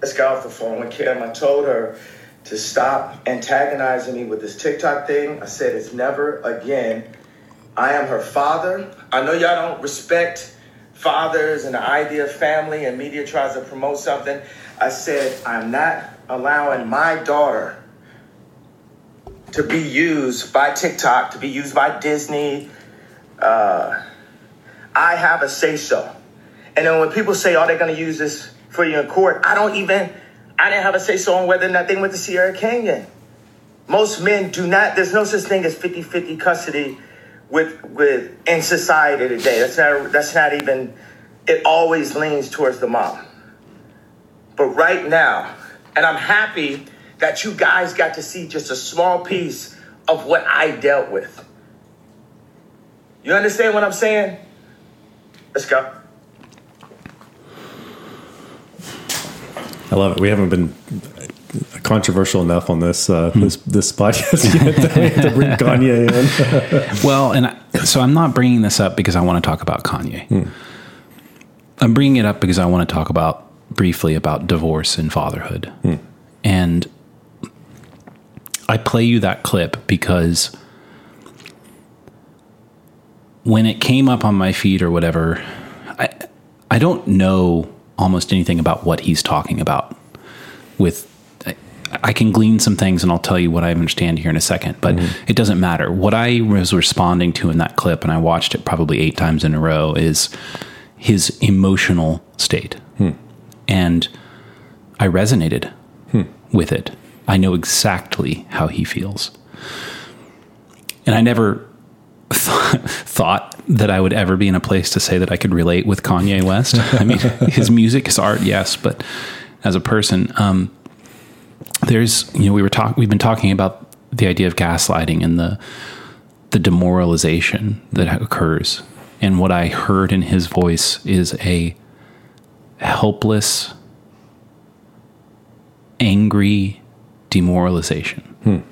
Let's get off the phone with Kim. I told her to stop antagonizing me with this TikTok thing. I said it's never again. I am her father. I know y'all don't respect fathers and the idea of family, and media tries to promote something. I said I'm not allowing my daughter to be used by TikTok, to be used by Disney. Uh, I have a say so. And then when people say, "Oh, they're going to use this for you in court," I don't even. I didn't have a say so on whether or not they went to Sierra Canyon. Most men do not. There's no such thing as 50-50 custody with with in society today. That's not. That's not even. It always leans towards the mom. But right now, and I'm happy that you guys got to see just a small piece of what I dealt with. You understand what I'm saying? Let's go. I love it. We haven't been controversial enough on this uh, hmm. this this podcast yet that we have to bring Kanye in. Well, and I, so I'm not bringing this up because I want to talk about Kanye. Hmm. I'm bringing it up because I want to talk about briefly about divorce and fatherhood. Hmm. And I play you that clip because when it came up on my feed or whatever, I I don't know almost anything about what he's talking about. With I, I can glean some things, and I'll tell you what I understand here in a second. But mm-hmm. it doesn't matter. What I was responding to in that clip, and I watched it probably eight times in a row, is his emotional state, hmm. and I resonated hmm. with it. I know exactly how he feels. And I never th- thought that I would ever be in a place to say that I could relate with Kanye West. I mean, his music, his art, yes, but as a person, um, there's you know we were talking we've been talking about the idea of gaslighting and the the demoralization that occurs. And what I heard in his voice is a helpless, angry demoralization.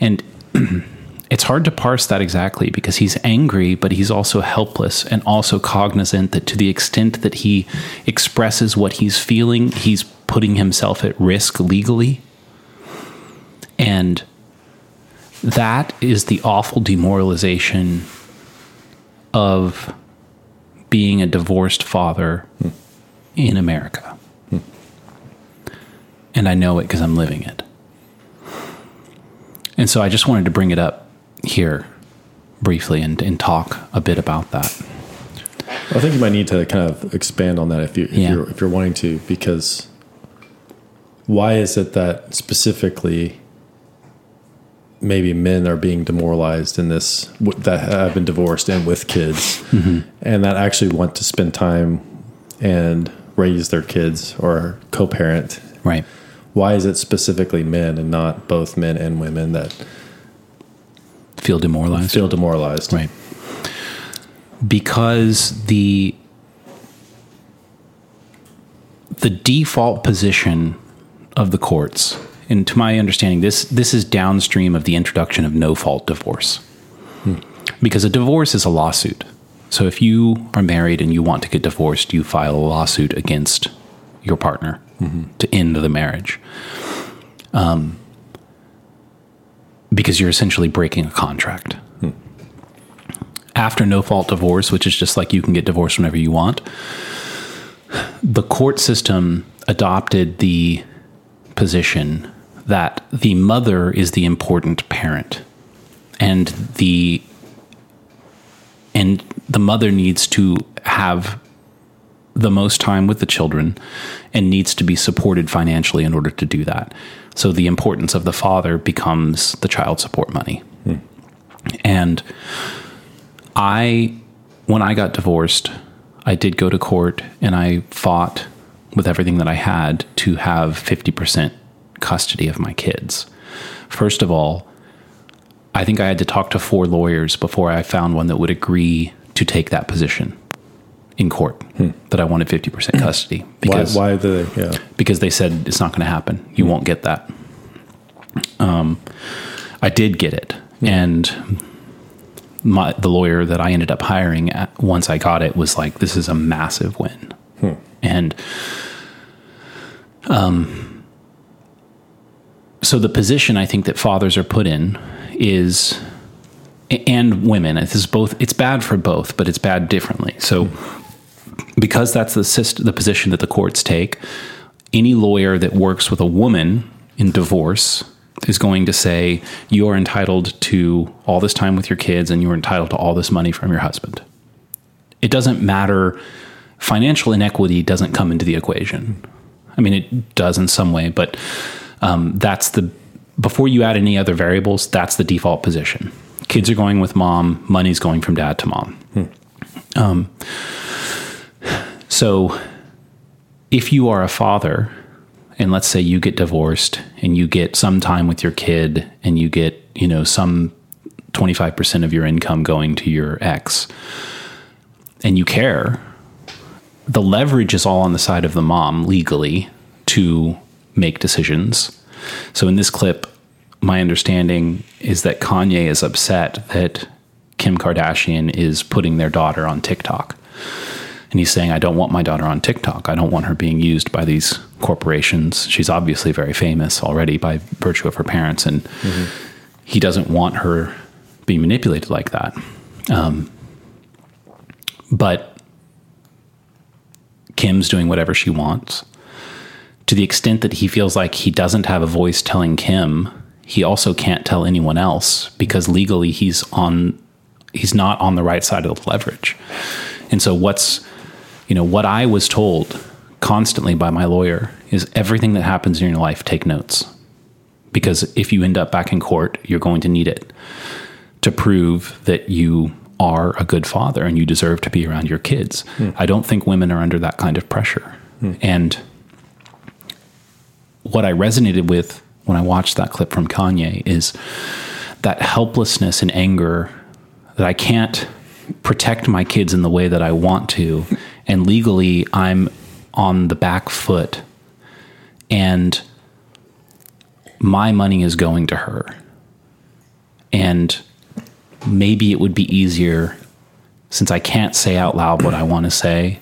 And it's hard to parse that exactly because he's angry, but he's also helpless and also cognizant that to the extent that he expresses what he's feeling, he's putting himself at risk legally. And that is the awful demoralization of being a divorced father hmm. in America. Hmm. And I know it because I'm living it. And so I just wanted to bring it up here briefly and, and talk a bit about that. I think you might need to kind of expand on that if you if Yeah. you're if you're wanting to because why is it that specifically maybe men are being demoralized in this that have been divorced and with kids Mm-hmm. and that actually want to spend time and raise their kids or co-parent Right. why is it specifically men and not both men and women that Feel demoralized. feel demoralized Right. Because the the default position of the courts, and to my understanding, this this is downstream of the introduction of no fault divorce. Because a divorce is a lawsuit. So if you are married and you want to get divorced, you file a lawsuit against your partner to end the marriage. Um, because you're essentially breaking a contract after no fault divorce, which is just like you can get divorced whenever you want, the court system adopted the position that the mother is the important parent and the and the mother needs to have the most time with the children and needs to be supported financially in order to do that. So the importance of the father becomes the child support money. And I, when I got divorced, I did go to court and I fought with everything that I had to have 50% custody of my kids. First of all, I think I had to talk to four lawyers before I found one that would agree to take that position in court that I wanted 50% custody because why the yeah because they said it's not going to happen. You won't get that. Um, I did get it, and my the lawyer that I ended up hiring at, once I got it was like, "This is a massive win," and um, so the position I think that fathers are put in is and women. This is both. It's bad for both, but it's bad differently. So because that's the system, the position that the courts take, any lawyer that works with a woman in divorce is going to say you're entitled to all this time with your kids and you're entitled to all this money from your husband. It doesn't matter. Financial inequity doesn't come into the equation. I mean, it does in some way, but um, that's the before you add any other variables, that's the default position. Kids are going with mom, money's going from dad to mom. Um, so if you are a father, and let's say you get divorced and you get some time with your kid and you get, you know, some 25% of your income going to your ex and you care, the leverage is all on the side of the mom legally to make decisions. So in this clip, my understanding is that Kanye is upset that Kim Kardashian is putting their daughter on TikTok. And he's saying, I don't want my daughter on TikTok. I don't want her being used by these corporations. She's obviously very famous already by virtue of her parents. And he doesn't want her being manipulated like that. Um, but Kim's doing whatever she wants. To the extent that he feels like he doesn't have a voice telling Kim, he also can't tell anyone else because legally he's on he's not on the right side of the leverage. And so what's you know what I was told constantly by my lawyer is everything that happens in your life take notes. Because if you end up back in court, you're going to need it to prove that you are a good father and you deserve to be around your kids. Hmm. I don't think women are under that kind of pressure. Hmm. And what I resonated with when I watched that clip from Kanye is that helplessness and anger that I can't protect my kids in the way that I want to. And legally, I'm on the back foot. And my money is going to her. And maybe it would be easier since I can't say out loud what I want to say.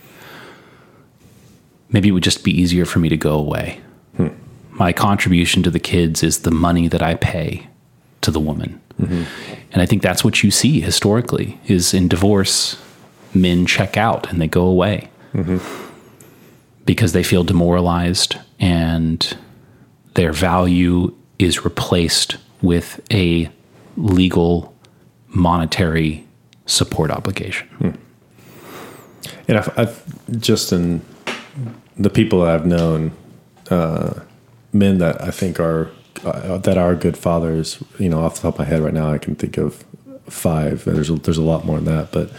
Maybe it would just be easier for me to go away. Hmm. My contribution to the kids is the money that I pay to the woman. Mm-hmm. And I think that's what you see historically is in divorce men check out and they go away because they feel demoralized and their value is replaced with a legal monetary support obligation. And I've, I've just in the people that I've known, uh, men that I think are uh, that are good fathers. You know, off the top of my head right now, I can think of five. There's a, there's a lot more than that, but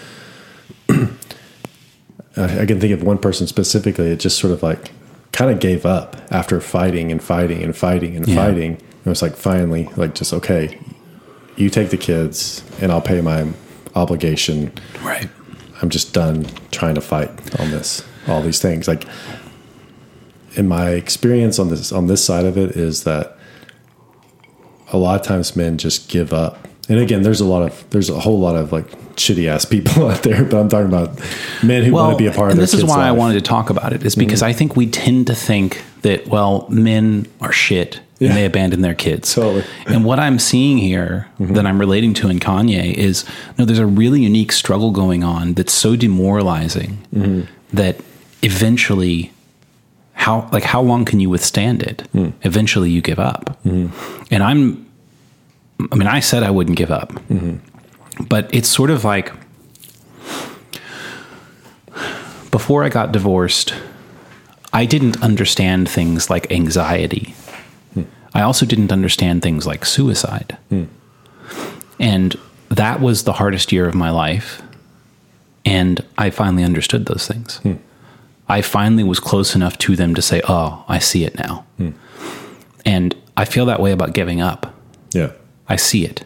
I, I can think of one person specifically. It just sort of like kind of gave up after fighting and fighting and fighting and Yeah. fighting. It was like finally, like just okay, you take the kids and I'll pay my obligation. Right. I'm just done trying to fight on this, all these things. Like, in my experience on this on this side of it is that a lot of times men just give up. And again, there's a lot of there's a whole lot of like shitty ass people out there, but I'm talking about men who want to be a part of and this is why I life. Mm-hmm. wanted to talk about it is because I think we tend to think that well men are shit Yeah. and they abandon their kids Totally. Mm-hmm. and what I'm seeing here that I'm relating to in Kanye is no there's a really unique struggle going on that's so demoralizing Mm-hmm. that eventually how like how long can you withstand it Mm. eventually you give up Mm-hmm. and I'm I mean I said I wouldn't give up Mm-hmm. but it's sort of like before I got divorced, I didn't understand things like anxiety. Hmm. I also didn't understand things like suicide. Hmm. And that was the hardest year of my life. And I finally understood those things. Hmm. I finally was close enough to them to say, oh, I see it now. And I feel that way about giving up. yeah, I see it.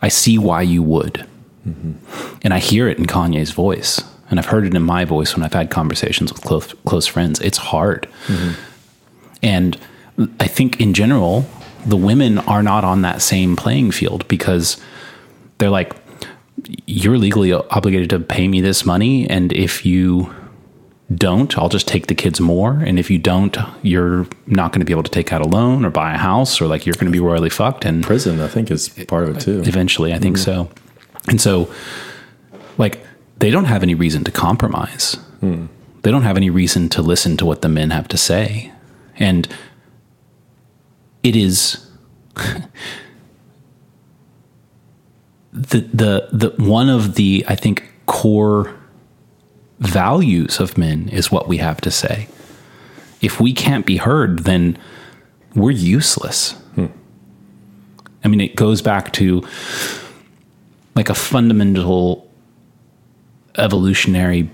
I see why you would. And I hear it in Kanye's voice. And I've heard it in my voice when I've had conversations with close, close friends. It's hard. And I think in general, the women are not on that same playing field because they're like, you're legally obligated to pay me this money. And if you don't, I'll just take the kids more. And if you don't, you're not going to be able to take out a loan or buy a house or like you're going to be royally fucked. And prison I think is part of it too. eventually, I think mm-hmm. so. And so, like, they don't have any reason to compromise. Hmm. They don't have any reason to listen to what the men have to say. And it is the the the one of the I think core values of men is what we have to say. If we can't be heard, then we're useless. Hmm. I mean, it goes back to like a fundamental evolutionary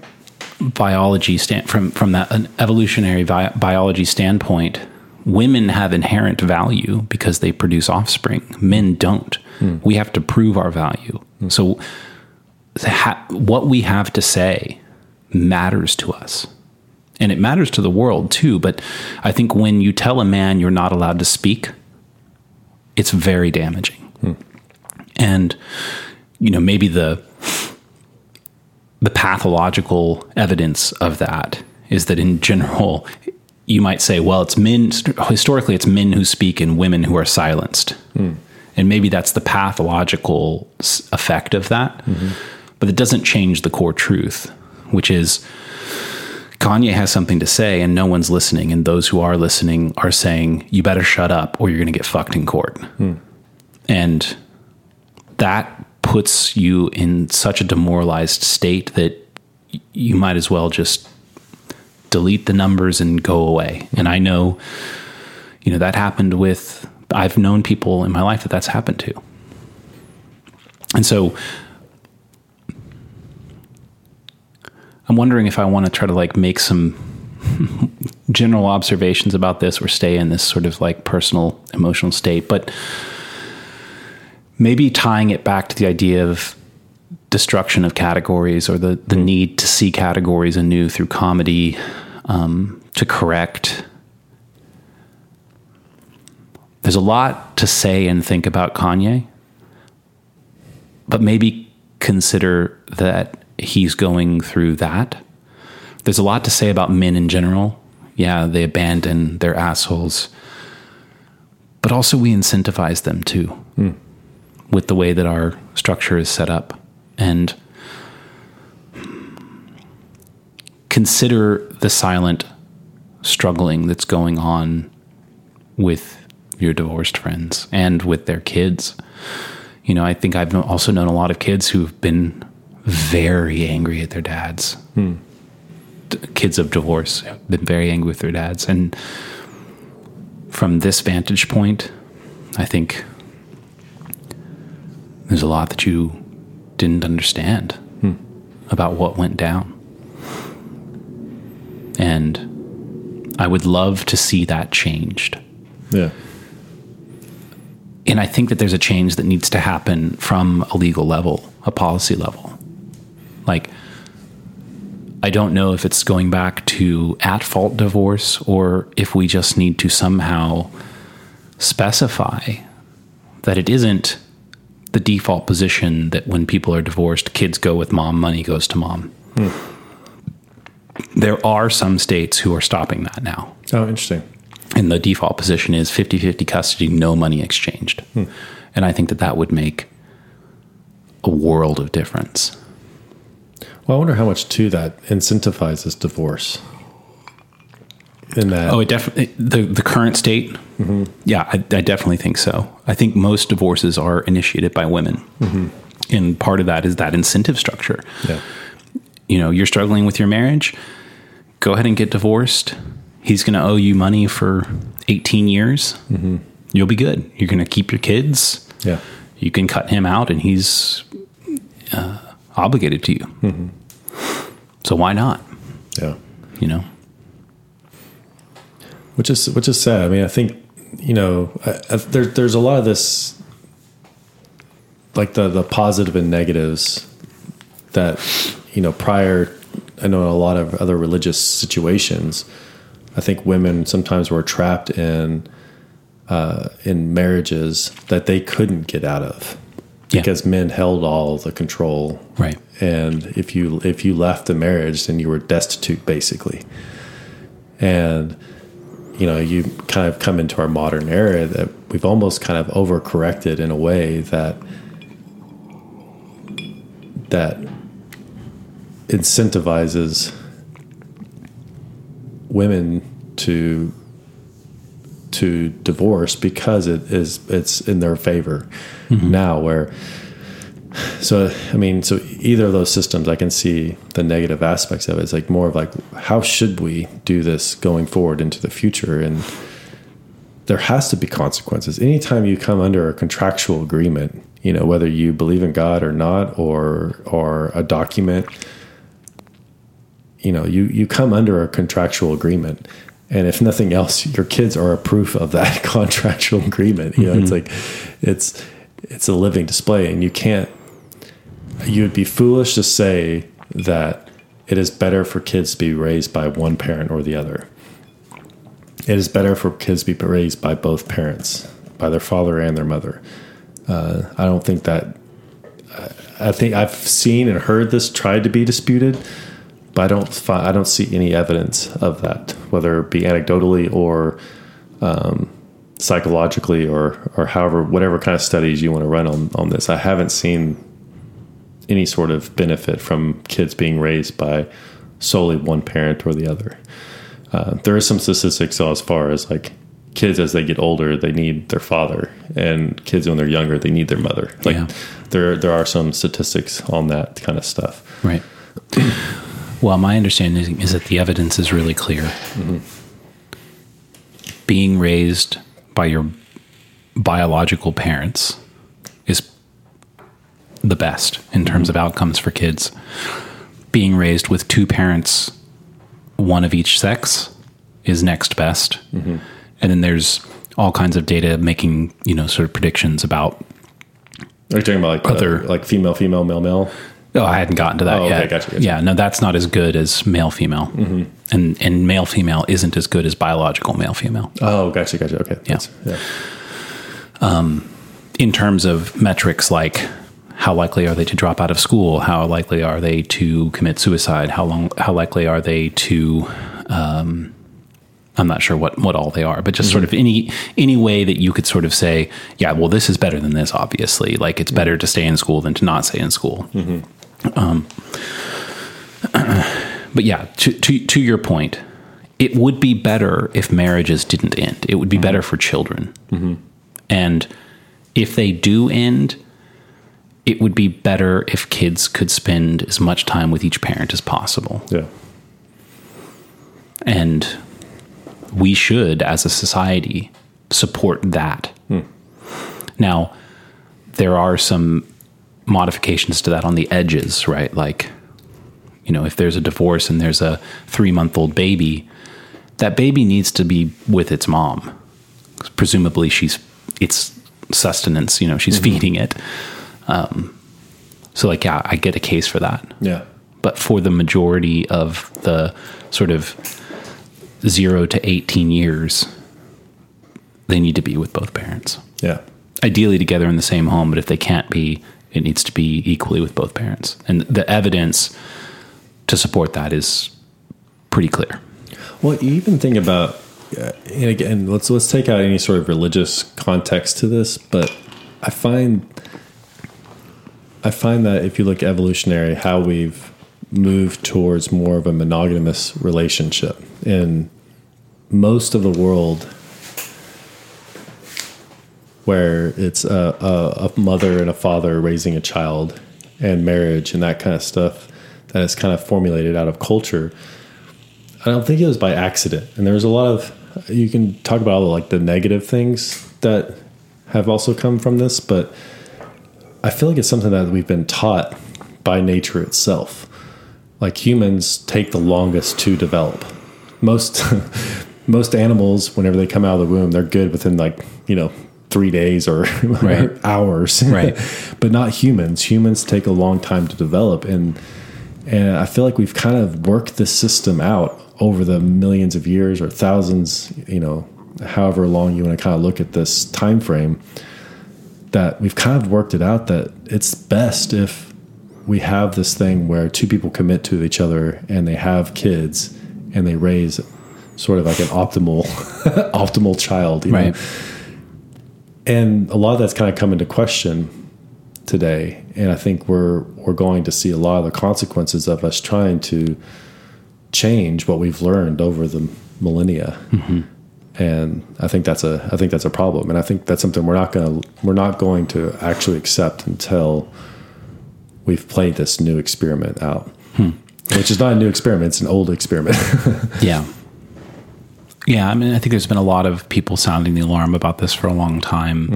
biology stand from from that an evolutionary bi- biology standpoint. Women have inherent value because they produce offspring. Men don't. Hmm. We have to prove our value. Hmm. So, ha- what we have to say matters to us and it matters to the world too. But I think when you tell a man you're not allowed to speak, it's very damaging. Hmm. And you know, maybe the the pathological evidence of that is that in general, you might say, well, it's men historically it's men who speak and women who are silenced. Hmm. and maybe that's the pathological effect of that. Mm-hmm. But it doesn't change the core truth, which is Kanye has something to say and no one's listening. And those who are listening are saying, you better shut up or you're going to get fucked in court. Hmm. And that puts you in such a demoralized state that you might as well just delete the numbers and go away. Hmm. And I know, you know, that happened with, I've known people in my life that that's happened to. And so I'm wondering if I want to try to like make some general observations about this or stay in this sort of like personal emotional state, but maybe tying it back to the idea of destruction of categories or the, the need to see categories anew through comedy um, to correct. There's a lot to say and think about Kanye, but maybe consider that he's going through that. There's a lot to say about men in general. Yeah, they abandon their assholes, but also we incentivize them too hmm. with the way that our structure is set up. And consider the silent struggling that's going on with your divorced friends and with their kids. You know, I think I've also known a lot of kids who've been very angry at their dads. Hmm. D- Kids of divorce have been very angry with their dads. And from this vantage point, I think there's a lot that you didn't understand hmm. about what went down. And I would love to see that changed. Yeah. And I think that there's a change that needs to happen from a legal level, a policy level. Like, I don't know if it's going back to at fault divorce or if we just need to somehow specify that it isn't the default position that when people are divorced, kids go with mom, money goes to mom. Hmm. There are some states who are stopping that now. Oh, interesting. And the default position is 50 50 custody, no money exchanged. Hmm. And I think that that would make a world of difference. Well, I wonder how much too that incentivizes divorce. In that, Oh, it definitely the the current state. Mm-hmm. Yeah, I, I definitely think so. I think most divorces are initiated by women, mm-hmm. and part of that is that incentive structure. yeah, You know, you're struggling with your marriage. Go ahead and get divorced. He's going to owe you money for 18 years. Mm-hmm. You'll be good. You're going to keep your kids. yeah, You can cut him out, and he's uh, obligated to you. So why not? yeah. You know. which is which is sad. I mean, I think you know I, I, there, there's a lot of this, like the the positive and negatives that you know prior. I know in a lot of other religious situations, I think women sometimes were trapped in uh, in marriages that they couldn't get out of Yeah. because men held all the control Right. and if you if you left the marriage then you were destitute basically and you know you kind of come into our modern era that we've almost kind of overcorrected in a way that that incentivizes women to to divorce because it is it's in their favor mm-hmm. now where so I mean, so either of those systems, I can see the negative aspects of it. It's like more of like, how should we do this going forward into the future? And there has to be consequences. Anytime you come under a contractual agreement, you know, whether you believe in God or not, or or a document, you know, you you come under a contractual agreement. And if nothing else, your kids are a proof of that contractual agreement. You know, it's like it's it's a living display, and you can't you would be foolish to say that it is better for kids to be raised by one parent or the other. It is better for kids to be raised by both parents, by their father and their mother. Uh, I don't think that. I think I've seen and heard this tried to be disputed, but I don't. Find, I don't see any evidence of that, whether it be anecdotally or um, psychologically or or however whatever kind of studies you want to run on on this. I haven't seen any sort of benefit from kids being raised by solely one parent or the other. Uh, there is some statistics as far as like kids as they get older they need their father and kids when they're younger they need their mother like Yeah. there there are some statistics on that kind of stuff Right. Well, my understanding is that the evidence is really clear. Mm-hmm. Being raised by your biological parents is the best in terms of outcomes for kids. Being raised with two parents, one of each sex, is next best. Mm-hmm. And then there's all kinds of data making, you know, sort of predictions about are you talking about like Other- other like female female male male Oh, I hadn't gotten to that Oh, okay, yet. gotcha, gotcha. Yeah, no, that's not as good as male female, mm-hmm. and and male female isn't as good as biological male female oh gotcha gotcha okay Yeah. Yeah in terms of metrics like how likely are they to drop out of school, how likely are they to commit suicide, how long, how likely are they to, um, I'm not sure what what all they are, but just sort of any any way that you could sort of say, yeah, well, this is better than this. Obviously, like it's better to stay in school than to not stay in school. Um, but yeah, to, to to your point, it would be better if marriages didn't end. It would be better for children, and if they do end, it would be better if kids could spend as much time with each parent as possible. yeah And we should, as a society, support that. Now, there are some modifications to that on the edges, right? Like, you know, if there's a divorce and there's a three month old baby, that baby needs to be with its mom. Presumably, she's it's sustenance. You know, she's feeding it. Um, so, like, yeah, I get a case for that yeah but for the majority of the sort of zero to 18 years, they need to be with both parents. yeah Ideally together in the same home, but if they can't be, it needs to be equally with both parents. And the evidence to support that is pretty clear. Well, you even think about, uh, and again, let's let's take out any sort of religious context to this, but I find I find that if you look evolutionary, how we've moved towards more of a monogamous relationship in most of the world, where it's a, a, a mother and a father raising a child, and marriage and that kind of stuff, that is kind of formulated out of culture. I don't think it was by accident. And there's a lot of you can talk about all the like the negative things that have also come from this, but I feel like it's something that we've been taught by nature itself. Like humans take the longest to develop. Most most animals, whenever they come out of the womb, they're good within like, you know, three days or Right. hours. Right. but not humans. Humans take a long time to develop and and I feel like we've kind of worked this system out over the millions of years or thousands, you know, however long you want to kind of look at this time frame, that we've kind of worked it out that it's best if we have this thing where two people commit to each other and they have kids and they raise sort of like an optimal optimal child, you know? And a lot of that's kind of come into question today. And i think we're we're going to see a lot of the consequences of us trying to change what we've learned over the millennia. Mm-hmm. And i think that's a i think that's a problem. And i think that's something we're not going to we're not going to actually accept until we've played this new experiment out. Hmm. Which is not a new experiment it's an old experiment. Yeah. Yeah, I mean, I think there's been a lot of people sounding the alarm about this for a long time.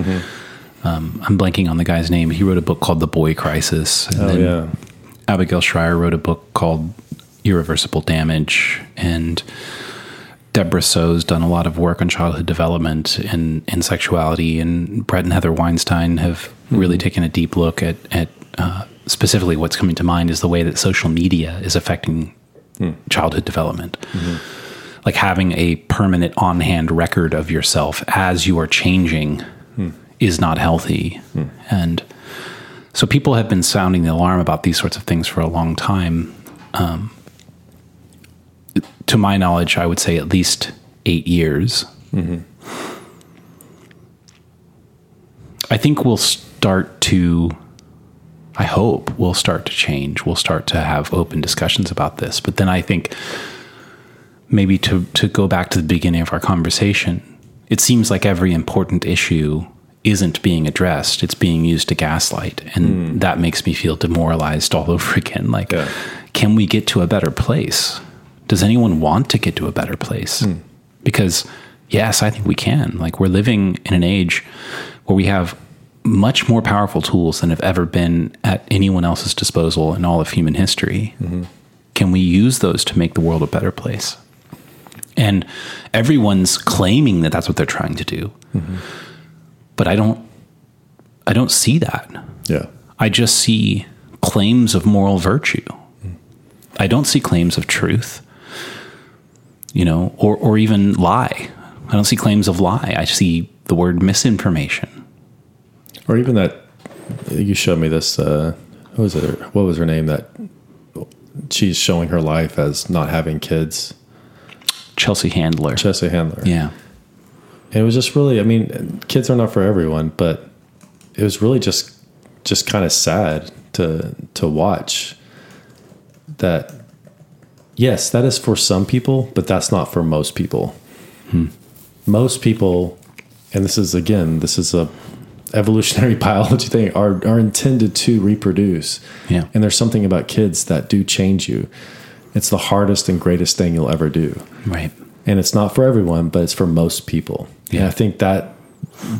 Um, I'm blanking on the guy's name. He wrote a book called The Boy Crisis. And oh then yeah Abigail Shrier wrote a book called Irreversible Damage. And Debra Soh's done a lot of work on childhood development and, and sexuality. And Bret and Heather Weinstein have really taken a deep look at, at uh, specifically what's coming to mind is the way that social media is affecting childhood development like having a permanent on hand record of yourself as you are changing is not healthy. And so people have been sounding the alarm about these sorts of things for a long time. Um, to my knowledge, I would say at least eight years. I think we'll start to. I hope we'll start to change. We'll start to have open discussions about this. But then I think maybe to to go back to the beginning of our conversation, it seems like every important issue isn't being addressed. It's being used to gaslight, and hmm. that makes me feel demoralized all over again. Like, Yeah. can we get to a better place? Does anyone want to get to a better place? Hmm. Because yes, I think we can. Like, we're living in an age where we have much more powerful tools than have ever been at anyone else's disposal in all of human history. Mm-hmm. Can we use those to make the world a better place? And everyone's claiming that that's what they're trying to do. But I don't I don't see that. Yeah. I just see claims of moral virtue. I don't see claims of truth. You know, or or even lie. I don't see claims of lie. I see the word misinformation. Or even that you showed me this. Uh, what was it? What was her name? That she's showing her life as not having kids. Chelsea Handler. Chelsea Handler. yeah. And it was just really. I mean, kids are not for everyone, but it was really just just kind of sad to to watch that. Yes, that is for some people, but that's not for most people. Hmm. Most people, and this is again, this is a evolutionary biology thing, are are intended to reproduce. Yeah. And there's something about kids that do change you. It's the hardest and greatest thing you'll ever do Right. and it's not for everyone, but it's for most people. And Yeah. I think that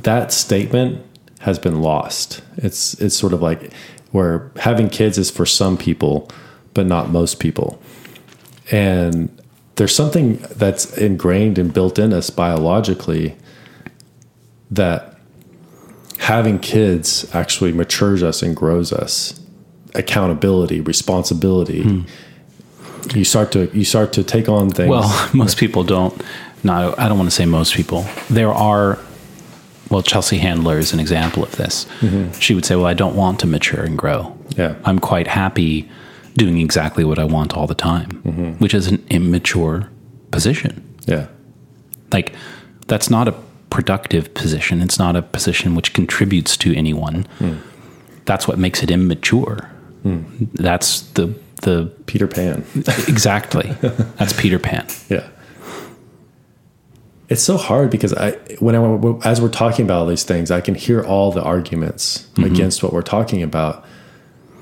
that statement has been lost. It's it's sort of like where having kids is for some people, but not most people. And there's something that's ingrained and built in us biologically that having kids actually matures us and grows us. Accountability, responsibility. Hmm. You start to you start to take on things. Well, most people don't. No, I don't want to say most people. There are. Well, Chelsea Handler is an example of this. Mm-hmm. She would say, "Well, I don't want to mature and grow. Yeah. I'm quite happy doing exactly what I want all the time," mm-hmm. which is an immature position. yeah. Like that's not a productive position. It's not a position which contributes to anyone. Hmm. That's what makes it immature. Hmm. That's the the Peter Pan. exactly. That's Peter Pan. Yeah. It's so hard because I when I as we're talking about all these things, I can hear all the arguments mm-hmm. against what we're talking about,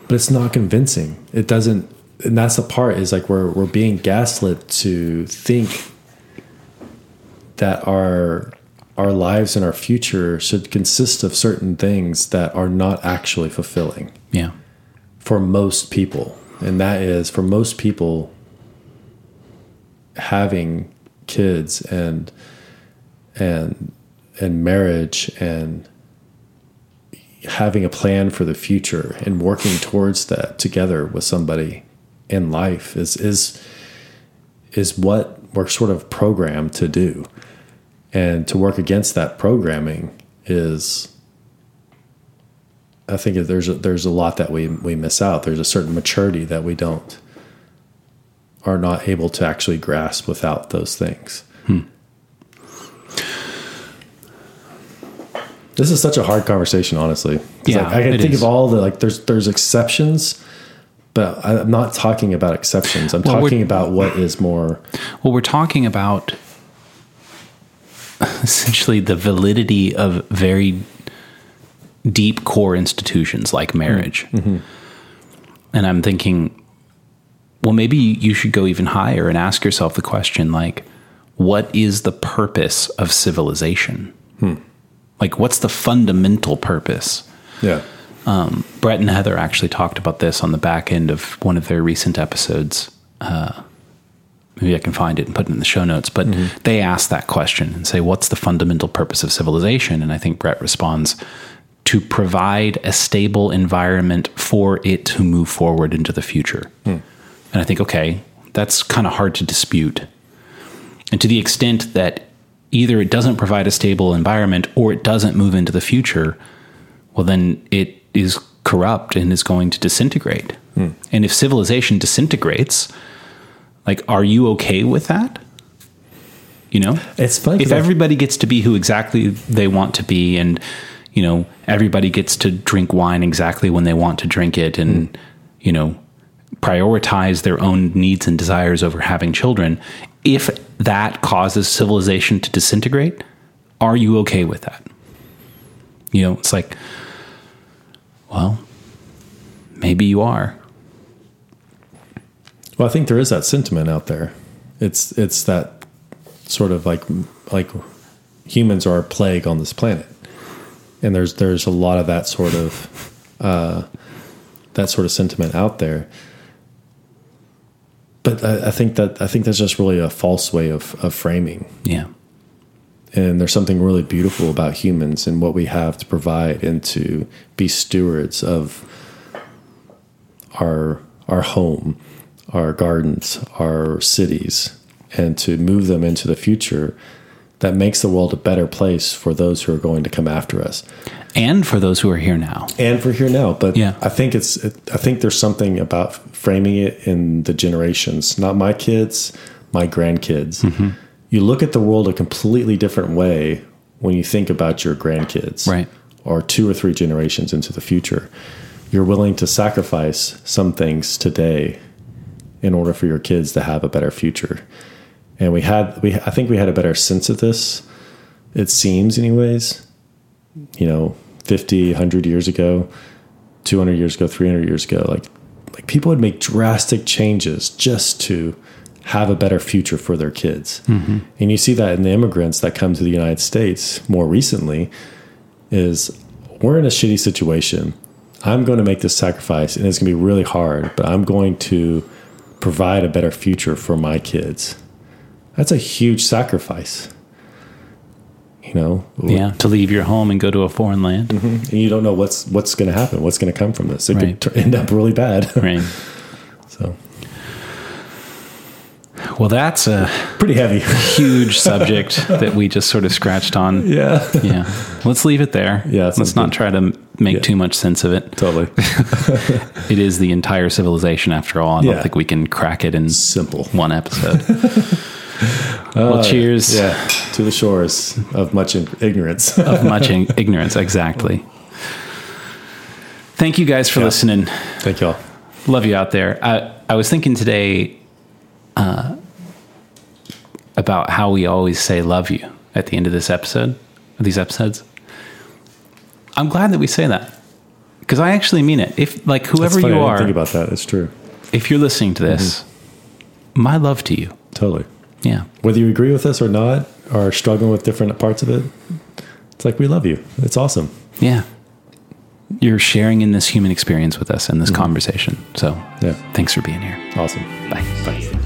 but it's not convincing. It doesn't, and that's the part is like we're we're being gaslit to think that our our lives and our future should consist of certain things that are not actually fulfilling Yeah. for most people. And that is for most people having kids and and and marriage and having a plan for the future and working towards that together with somebody in life is is is what we're sort of programmed to do. And to work against that programming is I think there's a, there's a lot that we we miss out. There's a certain maturity that we don't are not able to actually grasp without those things. Hmm. This is such a hard conversation, honestly. Yeah, I, I can think is. of all the like. There's there's exceptions, but I'm not talking about exceptions. I'm Well, talking about what is more. Well, we're talking about essentially the validity of very deep core institutions like marriage. And I'm thinking, well, maybe you should go even higher and ask yourself the question like, what is the purpose of civilization? Like, what's the fundamental purpose? Yeah, Bret and Heather actually talked about this on the back end of one of their recent episodes. Uh, maybe I can find it and put it in the show notes. But they ask that question and say, "What's the fundamental purpose of civilization?" And I think Bret responds, "To provide a stable environment for it to move forward into the future." Hmm. And I think, okay, that's kind of hard to dispute. And to the extent that either it doesn't provide a stable environment or it doesn't move into the future, well, then it is corrupt and is going to disintegrate. Hmm. And if civilization disintegrates, like, are you okay with that? You know, it's funny. if everybody gets to be who exactly they want to be, and you know, everybody gets to drink wine exactly when they want to drink it and, hmm. you know, prioritize their own needs and desires over having children. If that causes civilization to disintegrate, are you okay with that? You know, it's like, well, maybe you are. Well, I think there is that sentiment out there. It's it's that sort of like like humans are a plague on this planet, and there's there's a lot of that sort of uh, that sort of sentiment out there. But I, I think that I think that's just really a false way of, of framing. Yeah. And there's something really beautiful about humans and what we have to provide and to be stewards of our our home, our gardens, our cities, and to move them into the future that makes the world a better place for those who are going to come after us And for those who are here now. and for here now. But Yeah. I think it's I think there's something about framing it in the generations, not my kids, my grandkids. Mm-hmm. You look at the world a completely different way when you think about your grandkids, Right. Or two or three generations into the future. You're willing to sacrifice some things today in order for your kids to have a better future. And we had we I think we had a better sense of this. It seems anyways. You know 50 100 years ago 200 years ago 300 years ago like like people would make drastic changes just to have a better future for their kids. Mm-hmm. And you see that in the immigrants that come to the united states more recently is we're in a shitty situation. I'm going to make this sacrifice and it's going to be really hard but i'm going to provide a better future for my kids that's a huge sacrifice you know Yeah. To leave your home and go to a foreign land. Mm-hmm. and you don't know what's what's going to happen, what's going to come from this. It Right. could end up really bad. Right. so Well, that's a pretty heavy. huge subject that we just sort of scratched on. yeah, Yeah. Let's leave it there. Yeah, Let's not good. try to make Yeah. too much sense of it. totally It is the entire civilization after all. I don't think we can crack it in simple. one episode. Well, cheers. Yeah, to the shores of much ignorance. Of much ignorance. Exactly. Thank you guys for Yeah. listening. Thank y'all. Love you out there. I, I was thinking today uh, about how we always say love you at the end of this episode, of these episodes. I'm glad that we say that because I actually mean it. If like whoever you are, think about that. It's true. if you're listening to this, my love to you. Totally. Yeah. Whether you agree with us or not, or struggling with different parts of it, it's like we love you. It's awesome. Yeah. You're sharing in this human experience with us in this mm-hmm. conversation. So Yeah, thanks for being here. awesome. Bye. Bye.